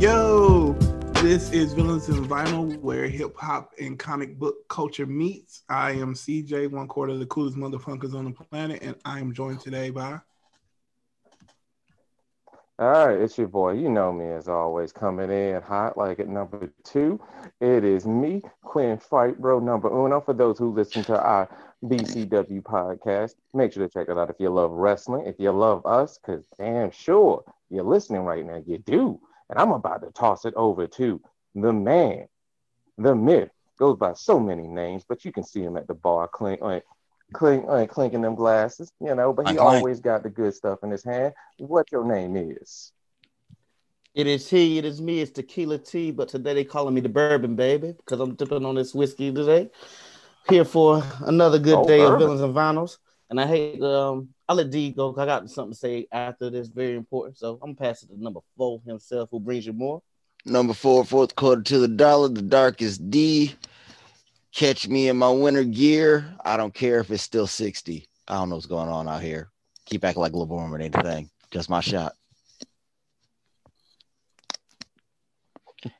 Yo, this is Villains and Vinyl, where hip hop and comic book culture meets. I am CJ, one quarter of the coolest motherfuckers on the planet, and I am joined today by. All right, it's your boy. You know me as always, coming in hot like at number two. It is me, Quinn Fight Bro, number uno. For those who listen to our BCW podcast, make sure to check it out if you love wrestling. If you love us, because damn sure you're listening right now, you do. And I'm about to toss it over to the man, the myth. Goes by so many names, but you can see him at the bar clink, clink, clinking them glasses, you know. But he clink. always got the good stuff in his hand. What your name is? It is he, it is me, it's tequila tea, but today they calling me the bourbon baby because I'm dipping on this whiskey today. Here for another good Oh, day of bourbon. villains and vinyls. And I hate um I'll let D go 'cause I got something to say after this, very important. So I'm passing to number four himself, who brings you more. Number four, fourth quarter to the dollar, the darkest D. Catch me in my winter gear. I don't care if it's still 60. I don't know what's going on out here. Keep acting like LeBron or anything. Just my shot.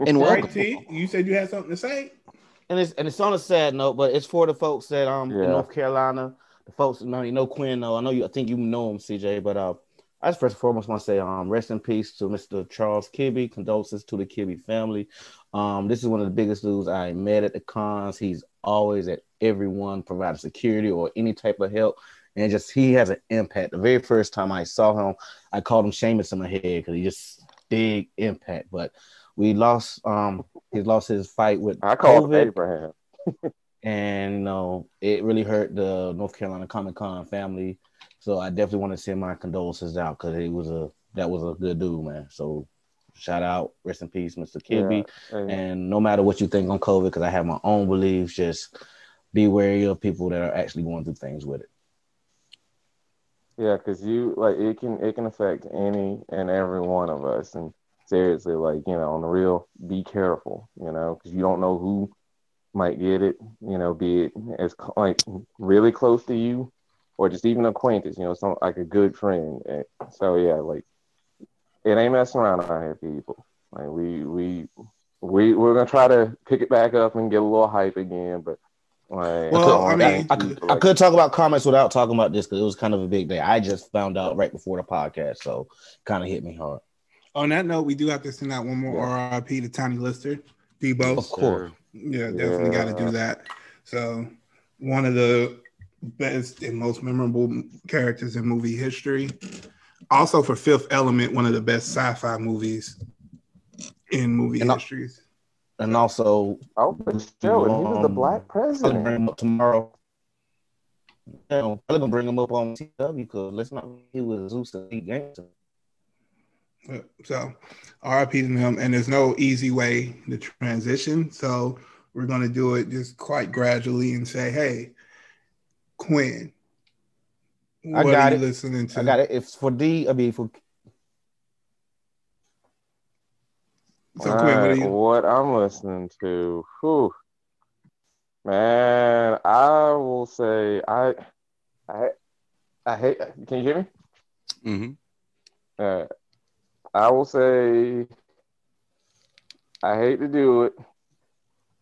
And welcome. right, T, you said you had something to say? And it's and it's on a sad note, but it's for the folks that um Yeah. in North Carolina, the folks you know, you know Quinn, though. I know you I think you know him, CJ, but uh I just first and foremost want to say um rest in peace to Mr. Charles Kibbe, condolences to the Kibbe family. Um, this is one of the biggest dudes I met at the cons. He's always at everyone providing security or any type of help. And just he has an impact. The very first time I saw him, I called him Seamus in my head because he just big impact. But we lost um he lost his fight with I call him Abraham. and you know it really hurt the North Carolina Comic Con family. So I definitely want to send my condolences out because it was a that was a good dude, man. So shout out, rest in peace, Mr. Kibbe. And- And no matter what you think on COVID, because I have my own beliefs, just be wary of people that are actually going through things with it. Yeah, because you like it can it can affect any and every one of us, and seriously, like you know, on the real, be careful, you know, because you don't know who might get it, you know, be it as like really close to you, or just even acquaintance, you know, some like a good friend. And so yeah, like it ain't messing around out here, people. Like we we we we're gonna try to pick it back up and get a little hype again, but like Well, don't I mean- I people, could, I could talk about comics without talking about this because it was kind of a big day. I just found out right before the podcast, so kind of hit me hard. On that note, we do have to send out one more RIP to Tiny Lister, Debo. Of course. Yeah, definitely got to do that. So, one of the best and most memorable characters in movie history. Also, for Fifth Element, one of the best sci-fi movies in movie And I- histories. And also, Oh, for sure. And he was the Um, black I'll bring president. him up tomorrow. Yeah, I'm gonna bring him up on TW because let's not he was Zeus the lead gangster. So, RIP to him. And there's no easy way to transition. So, we're going to do it just quite gradually and say, hey, Quinn, I got are you it. listening to? I got it. If for D, I mean for So, Quinn, what are you? what I'm listening to? Whew. Man, I will say I I I hate can you hear me? hmm Uh, I will say I hate to do it,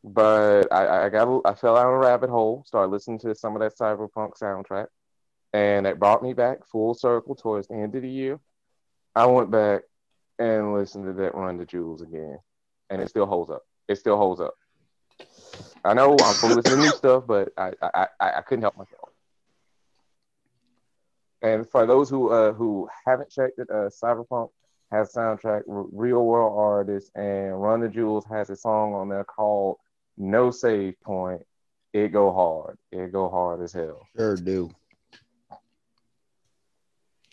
but I, I got I fell down a rabbit hole, started listening to some of that cyberpunk soundtrack, and it brought me back full circle towards the end of the year. I went back and listened to that Run the Jewels again, and it still holds up. It still holds up. I know I'm full to new stuff, but I I, I, I couldn't help myself. And for those who uh, who haven't checked it, uh, Cyberpunk has soundtrack, Real World Artist, and Run the Jewels has a song on there called No Save Point. It go hard. It go hard as hell. Sure do.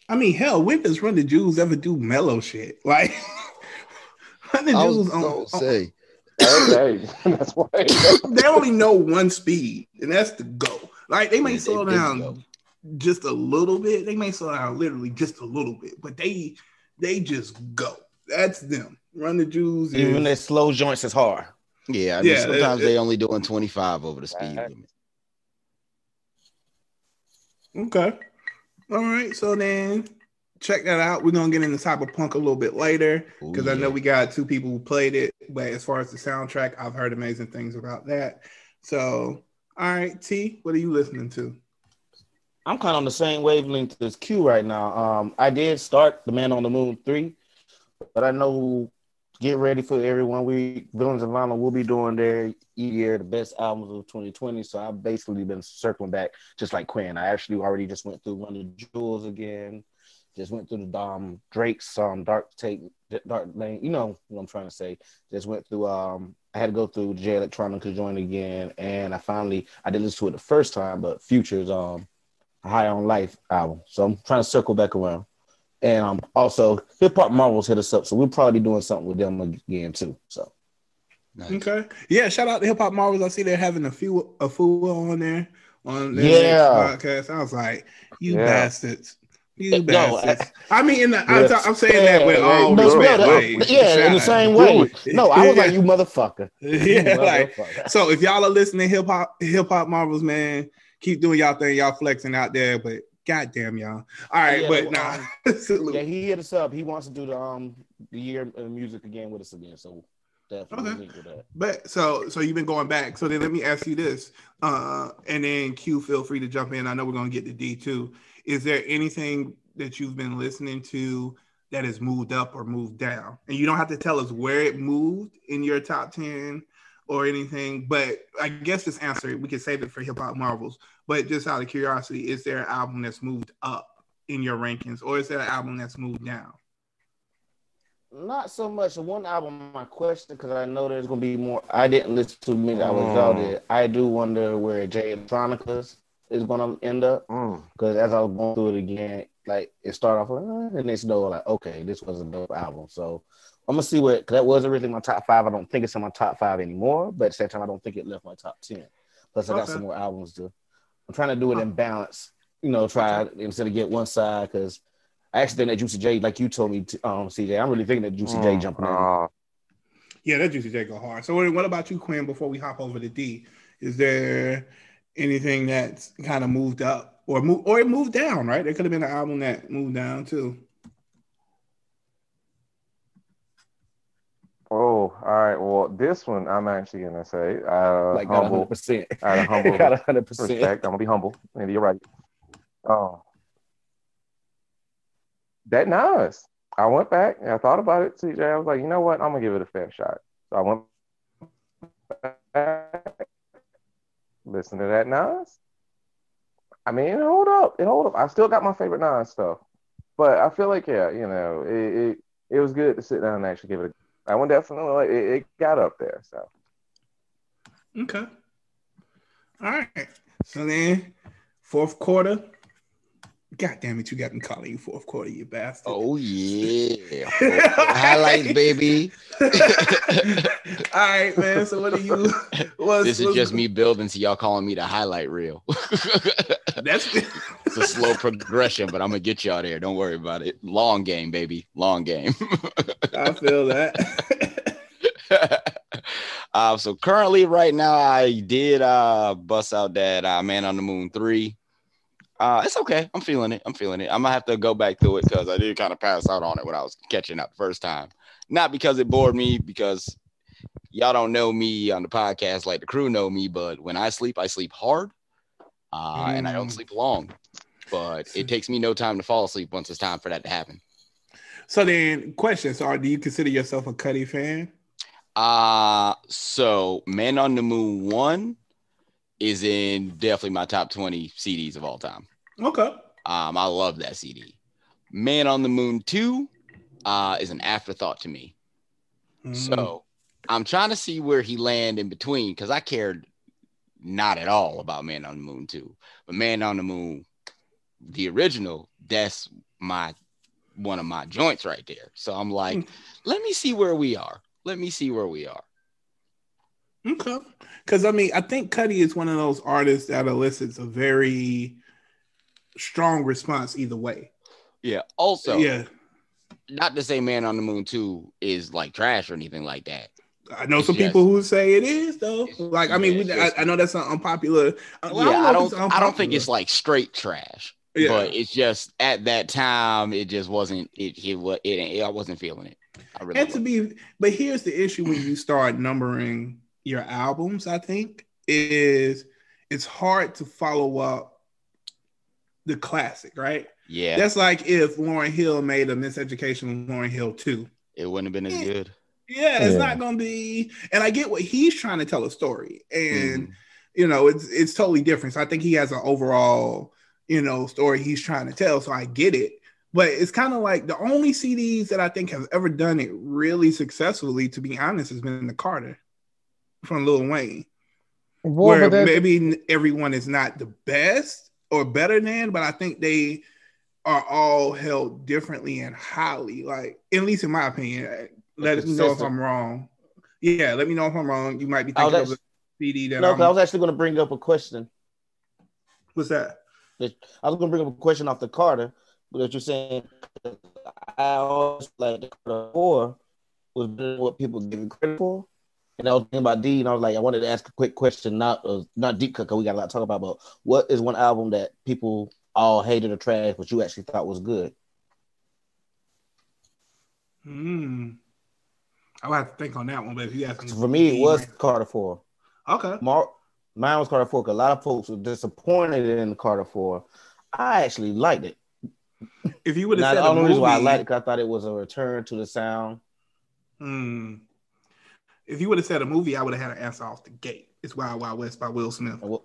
I mean, hell, when does Run the Jewels ever do mellow shit? Like, Run the I Jewels was on, gonna on- say, Okay, that's why. they only know one speed, and that's the go. Like, they may slow down just a little bit. They may slow down literally just a little bit, but they they just go. That's them. Run the Jewels. even is- that slow joints is hard. yeah, I mean, Yeah, sometimes it- they only doing 25 over the speed Uh, limit. Okay. All right. So then check that out. We're gonna get into Cyberpunk a little bit later Ooh, because I know we got two people who played it. But as far as the soundtrack, I've heard amazing things about that. So, all right, T, what are you listening to? I'm kind of on the same wavelength as Q right now. Um, I did start The Man on the Moon 3, but I know get ready for everyone. We Villains of Vinyl will be doing their year, the best albums of 2020. So I've basically been circling back just like Quinn. I actually already just went through Run the Jewels again. Just went through the um Drake's um Dark Take Dark Lane. You know what I'm trying to say. Just went through um I had to go through Jay Electronica join again. And I finally I did listen to it the first time, but Future's um High on Life album. So I'm trying to circle back around. And um, also Hip Hop Marvels hit us up, so we'll probably be doing something with them again too. So Nice. Okay, yeah. Shout out to Hip Hop Marvels. I see they're having a few a fool on there on their Yeah. podcast. I was like, you Yeah. bastards. You No, bastards. I, mean, in the, I'm, Yeah. I'm saying that with all no, respect. no, like, yeah, in the same way. No, I was like, you motherfucker. You Yeah, like motherfucker. so. If y'all are listening, hip hop, hip hop marvels, man, keep doing y'all thing. Y'all flexing out there, but goddamn y'all. All right, Yeah, but nah. um. Yeah, he hit us up. He wants to do the um the year of music again with us again. So definitely Okay. link with that. But so so you've been going back. So then let me ask you this, uh, and then Q, feel free to jump in. I know we're gonna get to D too. Is there anything that you've been listening to that has moved up or moved down? And you don't have to tell us where it moved in your top ten or anything. But I guess this answer we can save it for hip hop marvels. But just out of curiosity, is there an album that's moved up in your rankings, or is there an album that's moved down? Not so much. One album My question because I know there's gonna be more. I didn't listen to many that was out Mm. there. I do wonder where Jay Electronicas is gonna end up Mm. because as I was going through it again, like it started off like, eh, and it's no like okay, this was a dope album. So I'm gonna see what because that was originally my top five. I don't think it's in my top five anymore, but at the same time, I don't think it left my top ten. Plus, I got Okay. some more albums to. I'm trying to do it in balance. You know, try instead of get one side because I actually think that Juicy J, like you told me, to, um, CJ, I'm really thinking that Juicy J Mm. jumping in. Uh, Yeah, that Juicy J go hard. So what, what about you, Quinn? Before we hop over to D, is there anything that's kind of moved up or move or it moved down? Right, there could have been an album that moved down too. Oh, all right. Well, this one I'm actually gonna say, uh, like got humble, hundred percent. out of humble got hundred percent. respect. I'm gonna be humble. And you're right. Oh, that Nas. I went back and I thought about it, CJ. I was like, you know what? I'm gonna give it a fair shot. So I went back, listen to that Nas. I mean, hold up, it hold up. I still got my favorite Nas stuff, but I feel like yeah, you know, it it, it was good to sit down and actually give it. a I went definitely it, it got up there. So Okay. All right. So then, fourth quarter. God damn it! You got me calling you fourth quarter, you bastard. Oh yeah, highlights, baby. All right, man. So what are you? What's, This is what's- just me building to y'all calling me the highlight reel. That's it's a slow progression, but I'm gonna get y'all there. Don't worry about it. Long game, baby. Long game. I feel that. uh, so currently, right now, I did uh bust out that uh, Man on the Moon three. Uh, it's okay. I'm feeling it. I'm feeling it. I'm gonna have to go back to it because I did kind of pass out on it when I was catching up the first time. Not because it bored me, because y'all don't know me on the podcast like the crew know me. But when I sleep, I sleep hard, uh, and I don't Mm. sleep long. But it takes me no time to fall asleep once it's time for that to happen. so then, question: So, do you consider yourself a Cudi fan? Uh so Man on the Moon one is in definitely my top 20 CDs of all time. Okay. Um, I love that CD. Man on the Moon 2 uh is an afterthought to me. Mm. So I'm trying to see where he land in between because I cared not at all about Man on the Moon 2. But Man on the Moon, the original, that's my one of my joints right there. So I'm like, Mm. let me see where we are. Let me see where we are. Okay. Because I mean, I think Cudi is one of those artists that elicits a very strong response either way. Yeah. Also, yeah. not to say Man on the Moon 2 is like trash or anything like that. I know It's some just- people who say it is though. Like I mean, yeah, we, just- I, I know that's an unpopular. I, yeah, I don't I don't think it's like straight trash. Yeah. But it's just at that time, it just wasn't. It it was it, it I wasn't feeling it. I really and to be but here's the issue when you start numbering your albums i think is it's hard to follow up the classic right? Yeah, that's like if Lauryn Hill made a miseducation of Lauryn Hill 2 it wouldn't have been as good. yeah it's Yeah. not gonna be and i get what he's trying to tell a story and Mhm. you know it's it's totally different. So i think he has an overall you know story he's trying to tell so i get it. But it's kind of like the only cds that i think have ever done it really successfully to be honest has been the carter from lil wayne. Well, where maybe everyone is not the best or better than but i think they are all held differently and highly like at least in my opinion. Let me know if i'm wrong. Yeah let me know if i'm wrong. You might be I was thinking of a actually- cd that No, I'm, 'cause I was actually going to bring up a question. what's that? I was going to bring up a question off the Carter, but you're saying I always like the Carter four was better what people give it credit for. And I was thinking about D, and I was like, I wanted to ask a quick question, not uh, not deep cut, because we got a lot to talk about. But what is one album that people all hated or trash, but you actually thought was good? Hmm. I'll have to think on that one, but if you ask me, For me, it was Carter four. okay. Mar- mine was Carter Four. 'cause a lot of folks were disappointed in Carter Four. I actually liked it. If you would have said the only movie, reason why I liked it, I thought it was a return to the sound. hmm. If you would have said a movie, I would have had an answer off the gate. It's Wild Wild West by Will Smith. Well,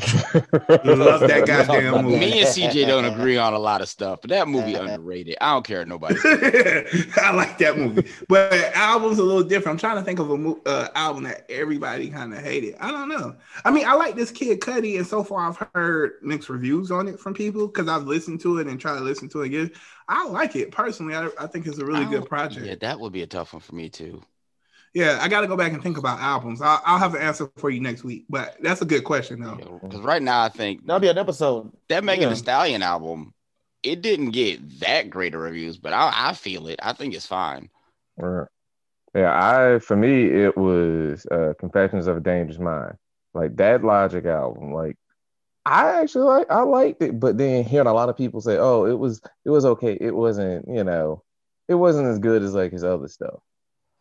Love that goddamn movie. Me and CJ don't agree on a lot of stuff, but that movie underrated. I don't care nobody. I like that movie, but albums a little different. I'm trying to think of a mo- uh, album that everybody kind of hated. I don't know. I mean, I like this Kid Cudi, and so far I've heard mixed reviews on it from people because I've listened to it and tried to listen to it again. I like it personally. I, I think it's a really good project. Yeah, that would be a tough one for me too. Yeah, I got to go back and think about albums. I'll, I'll have an answer for you next week, but that's a good question though. Because right now, I think that'll be an episode. that Megan yeah. Thee Stallion album, it didn't get that great of reviews, but I, I feel it. I think it's fine. Right. Yeah, I for me it was uh Confessions of a Dangerous Mind. Like that Logic album. Like I actually like I liked it, but then hearing a lot of people say, "Oh, it was it was okay. It wasn't, you know, it wasn't as good as like his other stuff."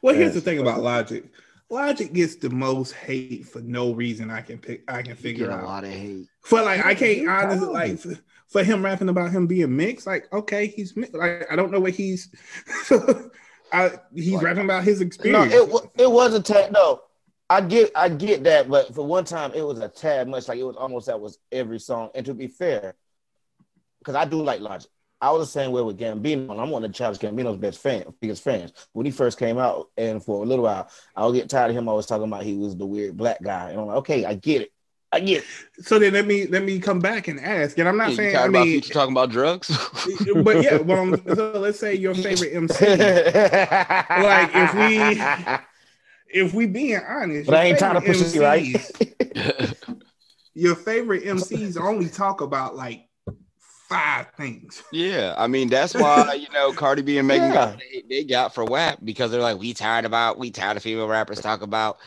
Well, here's the thing about Logic. Logic gets the most hate for no reason I can pick. I can figure get a out. lot of hate. For like, I can't honestly like for, for him rapping about him being mixed. Like, okay, he's mi- like I don't know what he's. I he's Like- rapping about his No, experience. it it was a tad. No, I get I get that, but for one time it was a tad much. Like it was almost that was every song. And to be fair, because I do like Logic. I was the same way with Gambino, and I'm one of Childish Gambino's best fan, biggest fans. When he first came out, and for a little while, I would get tired of him always talking about he was the weird black guy, and I'm like, okay, I get it, I get it. so then let me let me come back and ask. And I'm not Yeah, you saying I about mean, Future talking about drugs? but yeah. Well, I'm- so let's say your favorite MC. like if we- if we being honest, but I ain't trying to favorite push you, right? Your favorite MCs only talk about like five things. yeah, I mean that's why you know Cardi B and Megan Yeah. got, they, they got for WAP because they're like we tired about we tired of female rappers talk about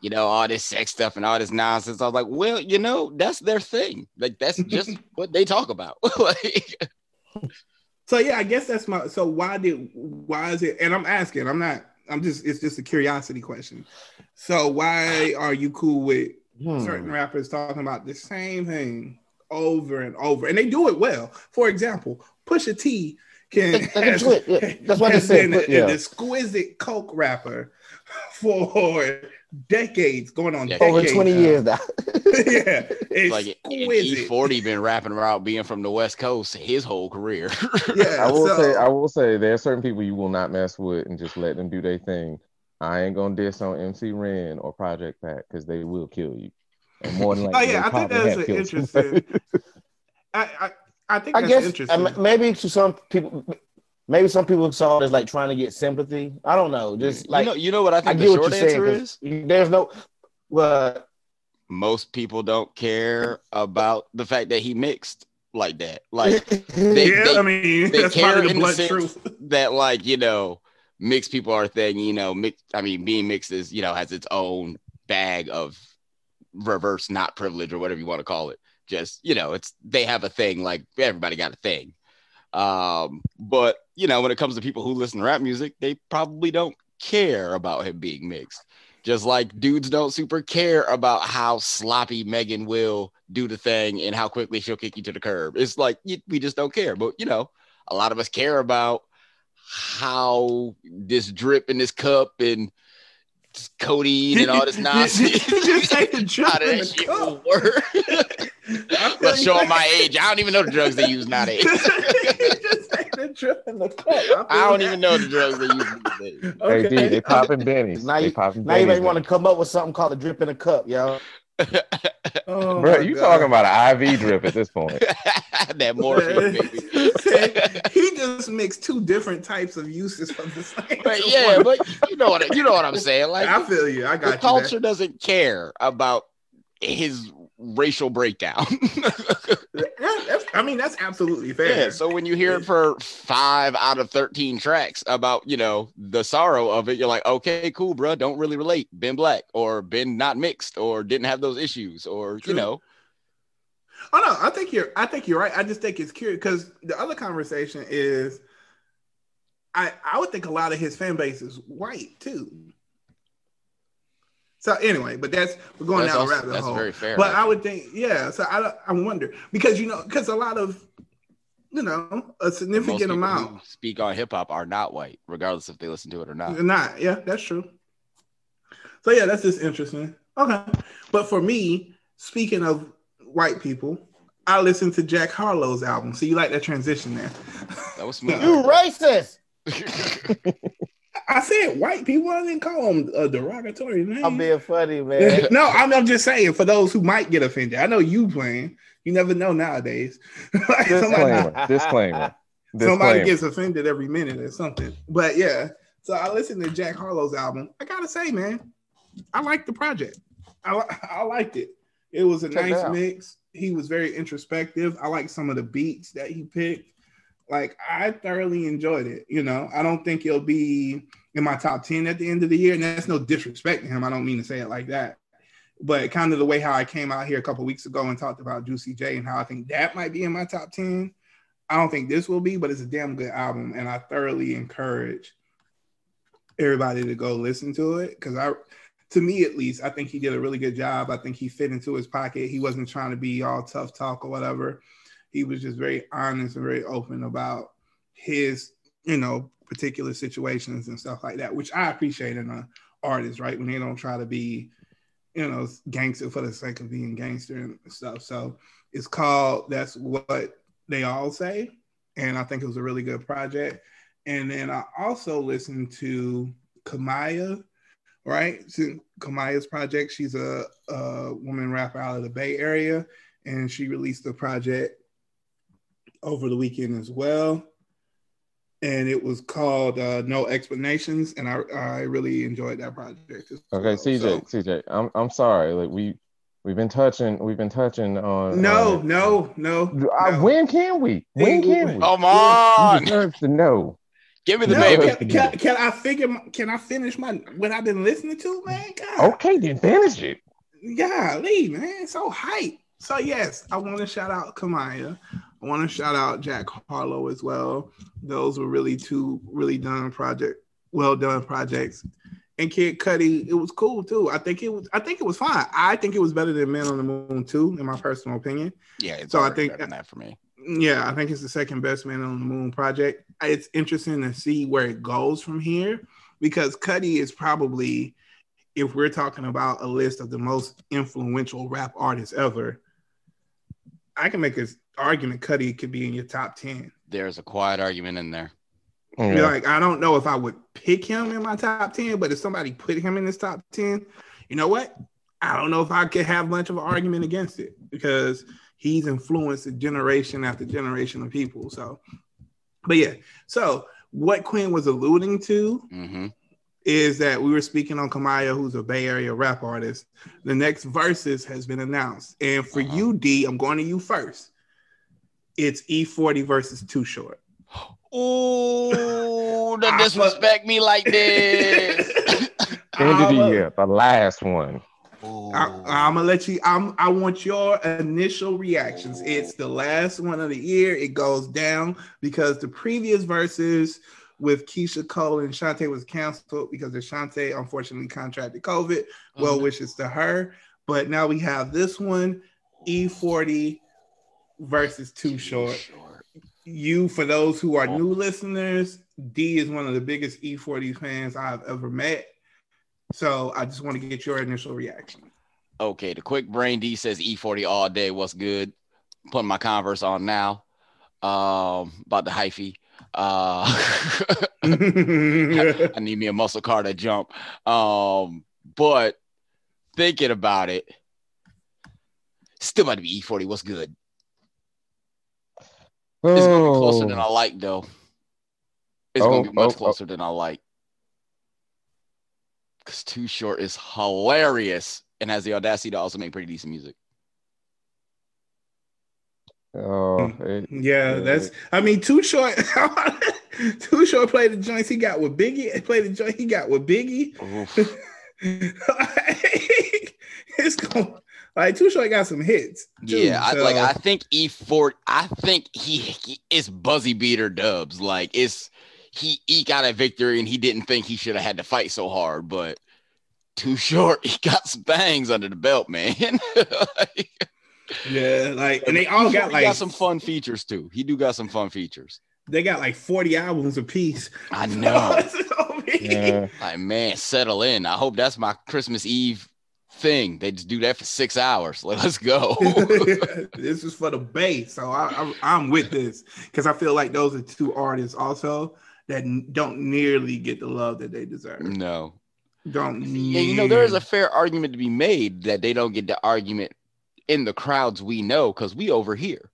you know all this sex stuff and all this nonsense. I was like, well, you know that's their thing. Like that's just what they talk about. like, So yeah, I guess that's my. So why did why is it? And I'm asking. I'm not. I'm just. It's just a curiosity question. So why are you cool with Hmm. certain rappers talking about the same thing over and over, and they do it well? For example, Pusha T can. They- they has- yeah. That's what I has said, been but, yeah. an exquisite coke rapper for decades, going on Yeah. Over 20 now. years now. yeah, like exquisite. E40 been rapping about being from the West Coast his whole career. Yeah, I will so- say, I will say, there are certain people you will not mess with and just let them do their thing. I ain't gonna diss on MC Ren or Project Pat because they will kill you. And more than Oh yeah, I think that's an interesting. I, I I think I that's guess interesting. uh, maybe to some people, maybe some people saw it as like trying to get sympathy. I don't know. Just like you know, you know what I I think get the short you're saying. is? There's no, well, Most people don't care about the fact that he mixed like that. Like they- yeah, they- I mean they that's care probably the in the truth. that, like you know, mixed people are a thing. You know, mixed. I mean, being mixed is you know has its own bag of reverse not privilege or whatever you want to call it. just you know, it's they have a thing like everybody got a thing. Um, but you know, when it comes to people who listen to rap music, they probably don't care about him being mixed. Just like dudes don't super care about how sloppy Megan will do the thing and how quickly she'll kick you to the curb. It's like we just don't care. But you know, a lot of us care about how this drip in this cup and codeine and all this nonsense. You just say the drip how in that the shit cup. will work. I feel but you. showing my age, I don't even know the drugs they use nowadays. just say the drip in the cup. I don't that. even know the drugs they use these days. Hey, D, they popping bennies. Now they you, popping now you may want to come up with something called a drip in a cup, yo. Oh Bro, you God. talking about an IV drip at this point. that morphine, baby. he just mixed two different types of uses for the same. But yeah, but you know what you know what I'm saying. Like I feel you. I got the you. culture doesn't care about his racial breakdown. I mean, that's absolutely fair. yeah, so when you hear it for five out of 13 tracks about, you know, the sorrow of it, you're like, okay, cool, bro. Don't really relate. Been black or been not mixed or didn't have those issues or, True. you know, Oh no, I think you're. I think you're right. I just think it's curious because the other conversation is, I I would think a lot of his fan base is white too. So anyway, but that's we're going that's, down a rabbit that's hole. very fair. But I would think, yeah. So I I wonder because you know because a lot of you know a significant people amount who speak on hip hop are not white, regardless if they listen to it or not. Not, yeah, that's true. So yeah, that's just interesting. Okay, but for me, speaking of white people, I listened to Jack Harlow's album. So you like that transition there? That was smooth. You racist. I said white people. I didn't call them a derogatory name. I'm being funny, man. no, I'm, I'm just saying for those who might get offended. I know you playing. You never know nowadays. Like, somebody, Disclaimer. Disclaimer. somebody Disclaimer. gets offended every minute or something. But yeah, so I listened to Jack Harlow's album. I gotta say, man, I liked the project. I, I liked it. It was a Check nice out. mix. He was very introspective. I like some of the beats that he picked. Like I thoroughly enjoyed it. You know, I don't think he'll be in my top 10 at the end of the year. And that's no disrespect to him. I don't mean to say it like that. But kind of the way how I came out here a couple weeks ago and talked about Juicy J and how I think that might be in my top 10. I don't think this will be, but it's a damn good album. And I thoroughly encourage everybody to go listen to it. Cause I to me at least, I think he did a really good job. I think he fit into his pocket. He wasn't trying to be all tough talk or whatever. He was just very honest and very open about his, you know, particular situations and stuff like that, which I appreciate in an artist, right? When they don't try to be, you know, gangster for the sake of being gangster and stuff. So it's called That's What They All Say. And I think it was a really good project. And then I also listened to Kamaiyah, right? Kamaiyah's project. She's a, a woman rapper out of the Bay Area, and she released a project over the weekend as well. And it was called uh, No Explanations, and I, I really enjoyed that project. as Okay, well. CJ, So- CJ, I'm I'm sorry. Like we we've been touching we've been touching on no, on- no, no. Uh, no. When can we? When can we? Come You on. deserve to know. Give me the No, baby. can, can, can I figure? My, can I finish my what I've been listening to, man? God. Okay, then finish it. Golly, man, so hype. So yes, I want to shout out Kamaiyah. I want to shout out Jack Harlow as well. Those were really two really done project, well done projects. And Kid Cudi, it was cool too. I think it was. I think it was fine. I think it was better than Men on the Moon too, in my personal opinion. Yeah, it's So I think- that for me. Yeah, I think it's the second best Man on the Moon project. It's interesting to see where it goes from here because Cudi is probably, if we're talking about a list of the most influential rap artists ever, I can make an argument Cudi could be in your top 10. There's a quiet argument in there. Be Yeah. Like, I don't know if I would pick him in my top 10, but if somebody put him in this top 10, you know what? I don't know if I could have much of an argument against it because he's influenced a generation after generation of people. So, but yeah. So, what Quinn was alluding to hmm is that we were speaking on Kamaiyah, who's a Bay Area rap artist. The next verses has been announced. And for Uh-huh. you, D, I'm going to you first. It's E40 versus Too Short. Ooh, don't disrespect me like this. End of the I'm year, the last one. I, I'm gonna let you. I'm. I want your initial reactions. It's the last one of the year. It goes down because the previous verses with Keyshia Cole and Shantae was canceled because of Shantae unfortunately contracted COVID. Well Mhm. wishes to her. But now we have this one, E40 versus Too Short. You, for those who are new listeners, D is one of the biggest E40 fans I've ever met. So I just want to get your initial reaction. Okay, the quick brain D says E40 all day. What's good? Putting my Converse on now. Um, about the hyphy. Uh, I need me a muscle car to jump. Um, but thinking about it, still about to be E40. What's good? It's gonna be closer than oh. I like, though. It's gonna Oh, be much oh, oh. closer than I like. Cause Too Short is hilarious and has the audacity to also make pretty decent music. Oh, mm, it- Yeah, Yeah. that's. I mean, Too Short. Too Short played the joints he got with Biggie. Played the joint he got with Biggie. It's going like Too Short got some hits. too, Yeah, I, like I think E4. I think he, he it's buzzy beater dubs. Like it's he eke out a victory, and he didn't think he should have had to fight so hard, but too short. He got some bangs under the belt, man. Like, yeah, like and they all got like got some fun features too. He do got some fun features. they got like forty albums apiece. I know. So, yeah. like man, settle in. I hope that's my Christmas Eve thing. They just do that for six hours. Like, let's go. this is for the base, so I, I, I'm with this because I feel like those are two artists also that don't nearly get the love that they deserve. no. Don't. Yeah, you know, there is a fair argument to be made that they don't get the argument in the crowds we know because we over here.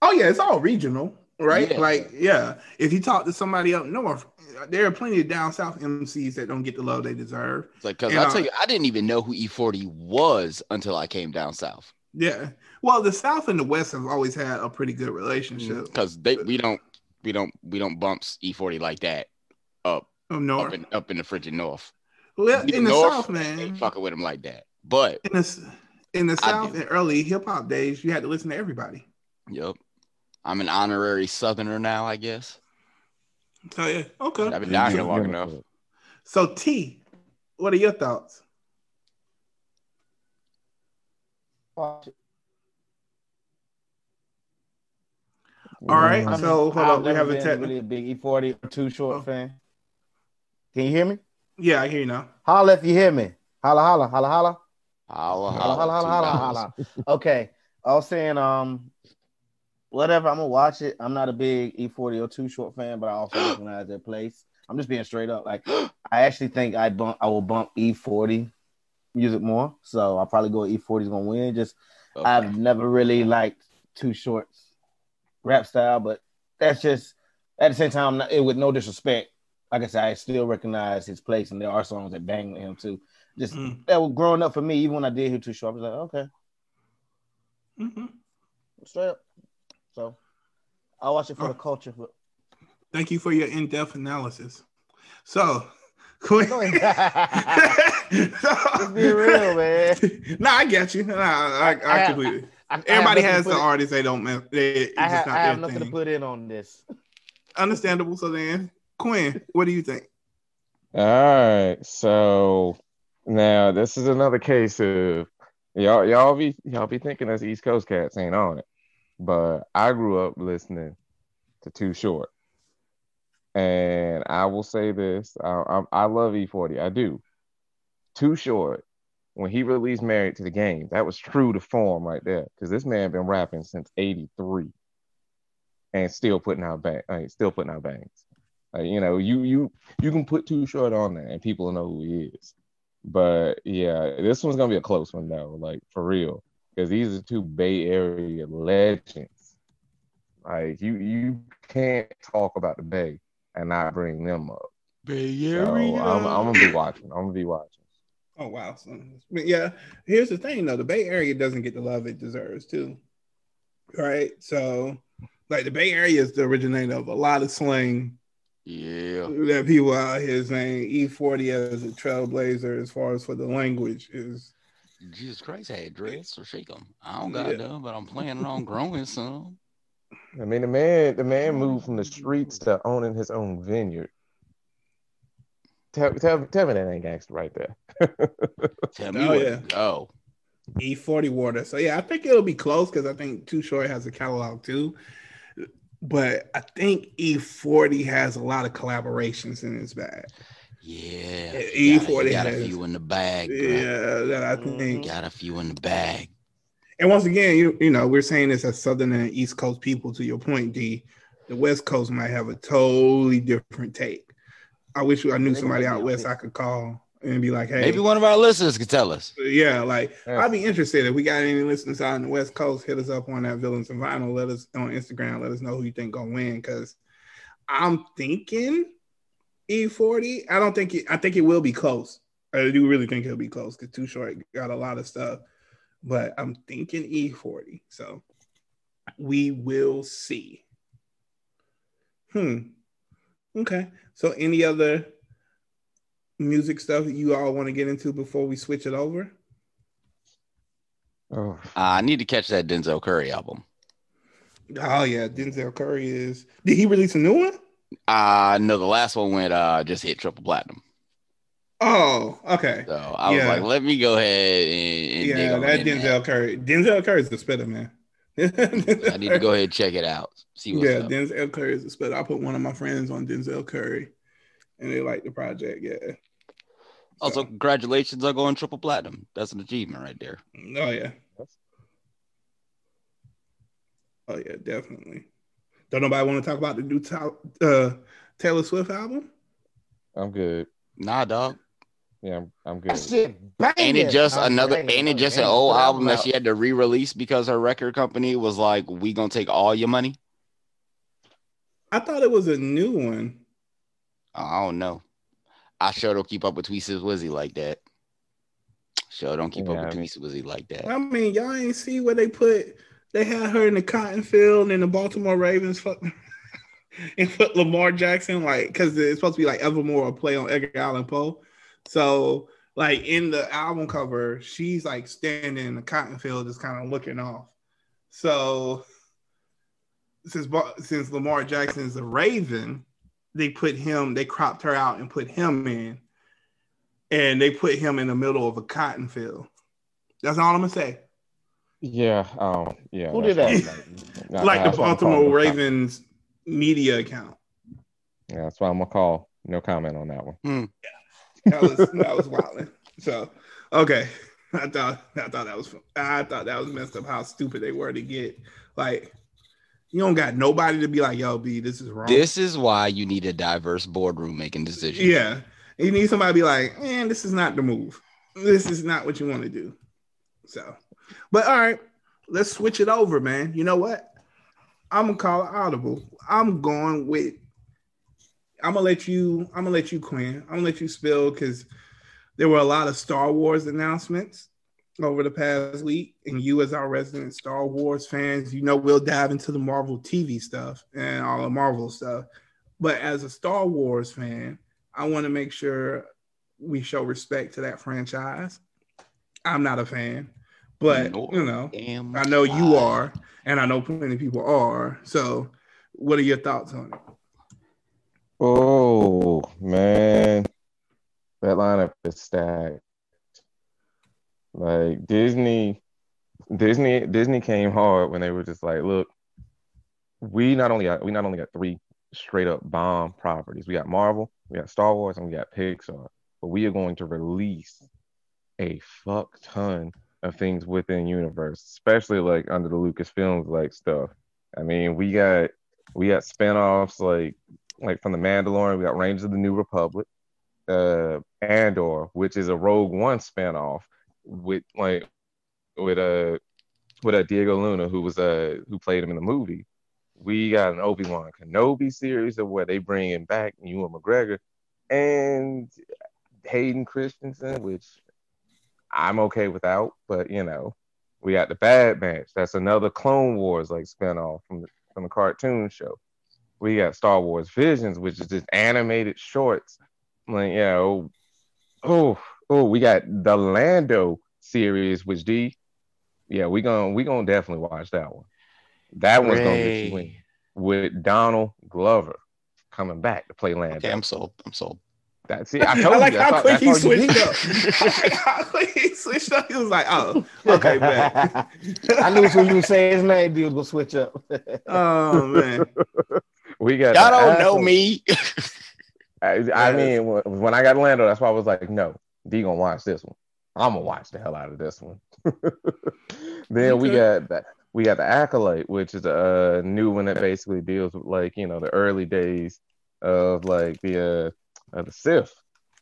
Oh yeah, it's all regional, right? Yeah. Like yeah, if you talk to somebody up north, there are plenty of down south MCs that don't get the love they deserve. It's like, because And, I uh, tell you, I didn't even know who E40 was until I came down south. Yeah. Well, the South and the West have always had a pretty good relationship. Because they we don't we don't we don't bumps E40 like that up Up up north. in up in the frigid north. well, Even in the north, South, Ain't man. fucking with him like that. But In the in the South, in early hip hop days, you had to listen to everybody. yep. I'm an honorary southerner now, I guess. So yeah, okay. I've been down here long enough. So T, what are your thoughts? All right, so hold I've we have a been technical. really a big E40 Too Short Oh. fan. Can you hear me? Yeah, I hear you now. Holla if you hear me. Holla, holla, holla, holla. Holla, Holla, holla, holla, holla, holla. Okay. I was saying, um, whatever, I'm gonna watch it. I'm not a big E40 or Too Short fan, but I also recognize their place. I'm just being straight up. Like, I actually think I bump, I will bump E40 music more. So I'll probably go E40 is gonna win. Just Okay. I've never really liked Too Short's rap style, but that's just at the same time, not, it, with no disrespect. Like I said, I still recognize his place, and there are songs that bang with him too. Just Mm. that was growing up for me. Even when I did hear Too Short, I was like, okay, Mhm. straight up. So I'll watch it for Oh. the culture. But Thank you for your in-depth analysis. So, Quinn. Go Let's be real, man. no, I get you. Nah, I, I, I completely. I- I Everybody nothing has the put artists they don't. mess- They, it's I just have, not I have their nothing to put in on this. Understandable. So then, Quinn, what do you think? All right, so now this is another case of y'all y'all be y'all be thinking us East Coast cats ain't on it, but I grew up listening to Too Short, and I will say this: I I, I love E40, I do. Too Short, when he released "Married to the Game," that was true to form right there, because this man been rapping since '83, and still putting out bang, uh, still putting out bangs. You know, you you you can put Too Short on there and people know who he is. But yeah, this one's gonna be a close one though, like for real, because these are two Bay Area legends. Like you you can't talk about the Bay and not bring them up. Bay So I'm, I'm gonna be watching. I'm gonna be watching. Oh wow. So, but yeah, here's the thing though: the Bay Area doesn't get the love it deserves too. Right. So, like the Bay Area is the originator of a lot of slang Yeah. that people out here saying E40 as a trailblazer as far as for the language is Jesus Christ, had dreads, so shake them. I don't got Yeah. them, but I'm planning on growing some. I mean, the man, the man mm-hmm. moved from the streets to owning his own vineyard. Tell, tell, tell me that ain't gangster right there. Tell me Oh, what yeah. to go. E40 water. So yeah, I think it'll be close because I think Too Short has a catalog too. But I think E40 has a lot of collaborations in his bag. Yeah. Yeah, got, E40 he got a few in the bag. bro. Yeah, that I think. Got a few in the bag. And once again, you you know, we're saying this as Southern and East Coast people. To your point, D, the West Coast might have a totally different take. I wish I knew somebody out west I could call and be like, hey, Maybe one of our listeners could tell us. yeah, like Yeah. I'd be interested if we got any listeners out in the West Coast. Hit us up on that Villains and Vinyl. Let us on Instagram. Let us know who you think gonna win. Because I'm thinking E40. I don't think it. I think it will be close. I do really think it'll be close because Too Short got a lot of stuff. But I'm thinking E40. So we will see. Hmm. Okay. So any other music stuff that you all want to get into before we switch it over? Oh, Uh, I need to catch that Denzel Curry album. Oh yeah, Denzel Curry is. Did he release a new one? Uh no, the last one went uh just hit triple platinum. Oh, okay. So I was like, let me go ahead and, and Yeah, that Denzel Curry. Denzel Curry is the spitter, man. I need to go ahead and check it out. See what's Yeah, up. Denzel Curry is a spitter. I put one of my friends on Denzel Curry, and they like the project. Yeah. Also, So- congratulations on going triple platinum. That's an achievement right there. Oh yeah. Oh yeah, definitely. Don't nobody want to talk about the new Ta- uh, Taylor Swift album? I'm good. Nah, dog. Yeah, I'm, I'm That good. shit banging. Ain't it just I'm another? banging. Ain't it just an old album that she had to re-release because her record company was like, "We gonna take all your money." I thought it was a new one. I don't know. I sure don't keep up with Tweezy Wizzy like that. Sure don't keep Yeah, up I with mean- Tweezy Wizzy like that. I mean, y'all ain't see where they put. They had her in the cotton field and the Baltimore Ravens fuck and put Lamar Jackson like because it's supposed to be like Evermore a play on Edgar Allan Poe. So like in the album cover, she's like standing in the cotton field, just kind of looking off. So since since Lamar Jackson is a Raven, they put him. They cropped her out and put him in, and they put him in the middle of a cotton field. That's all I'm gonna say. Yeah, um, yeah. Who did that? why- like the that's why I'm calling Baltimore no com- Ravens media account. Yeah, that's why I'm gonna call. No comment on that one. yeah That was that was wild. So okay, I thought I thought that was I thought that was messed up. How stupid they were to get like you don't got nobody to be like yo B this is wrong. This is why you need a diverse boardroom making decisions. yeah, you need somebody to be like man this is not the move. This is not what you want to do. So, but all right, let's switch it over, man. You know what? I'm gonna call it audible. I'm going with. I'm gonna let you. I'm gonna let you, Quinn. I'm gonna let you spill because there were a lot of Star Wars announcements over the past week, and you, as our resident Star Wars fans, you know we'll dive into the Marvel TV stuff and all the Marvel stuff. But as a Star Wars fan, I want to make sure we show respect to that franchise. I'm not a fan, but Nor you know, Damn I know you are, and I know plenty of people are. So, what are your thoughts on it? Oh man, that lineup is stacked. Like Disney, Disney, Disney came hard when they were just like, look, we not only got we not only got three straight up bomb properties. We got Marvel, we got Star Wars, and we got Pixar. But we are going to release a fuck ton of things within universe, especially like under the Lucasfilms like stuff. I mean, we got we got spinoffs like like from the Mandalorian, we got Rangers of the New Republic, uh Andor, which is a Rogue One spinoff with like with uh with uh, Diego Luna, who was uh who played him in the movie. We got an Obi Wan Kenobi series of where they bring him back Ewan McGregor and Hayden Christensen, which I'm okay without, but you know, we got the Bad Batch. That's another Clone Wars like spinoff from the from the cartoon show. We got Star Wars Visions, which is just animated shorts. Like, you know, oh, oh, we got the Lando series, which D, yeah, we gonna we gonna definitely watch that one. That one's gonna get you in with Donald Glover coming back to play Lando. Okay, I'm sold. I'm sold. That's it. I told I like you. how that's quick he that's all you switched up. Like how quick he switched up. He was like, "Oh, okay, man." I knew as soon as you say his name, dude was gonna switch up. Oh man, We got. Y'all don't know me. I, I mean, when- when I got Lando, that's why I was like, no, D gonna watch this one. I'm gonna watch the hell out of this one. then we got that. We got the acolyte, which is a new one that basically deals with like you know the early days of like the uh of the Sith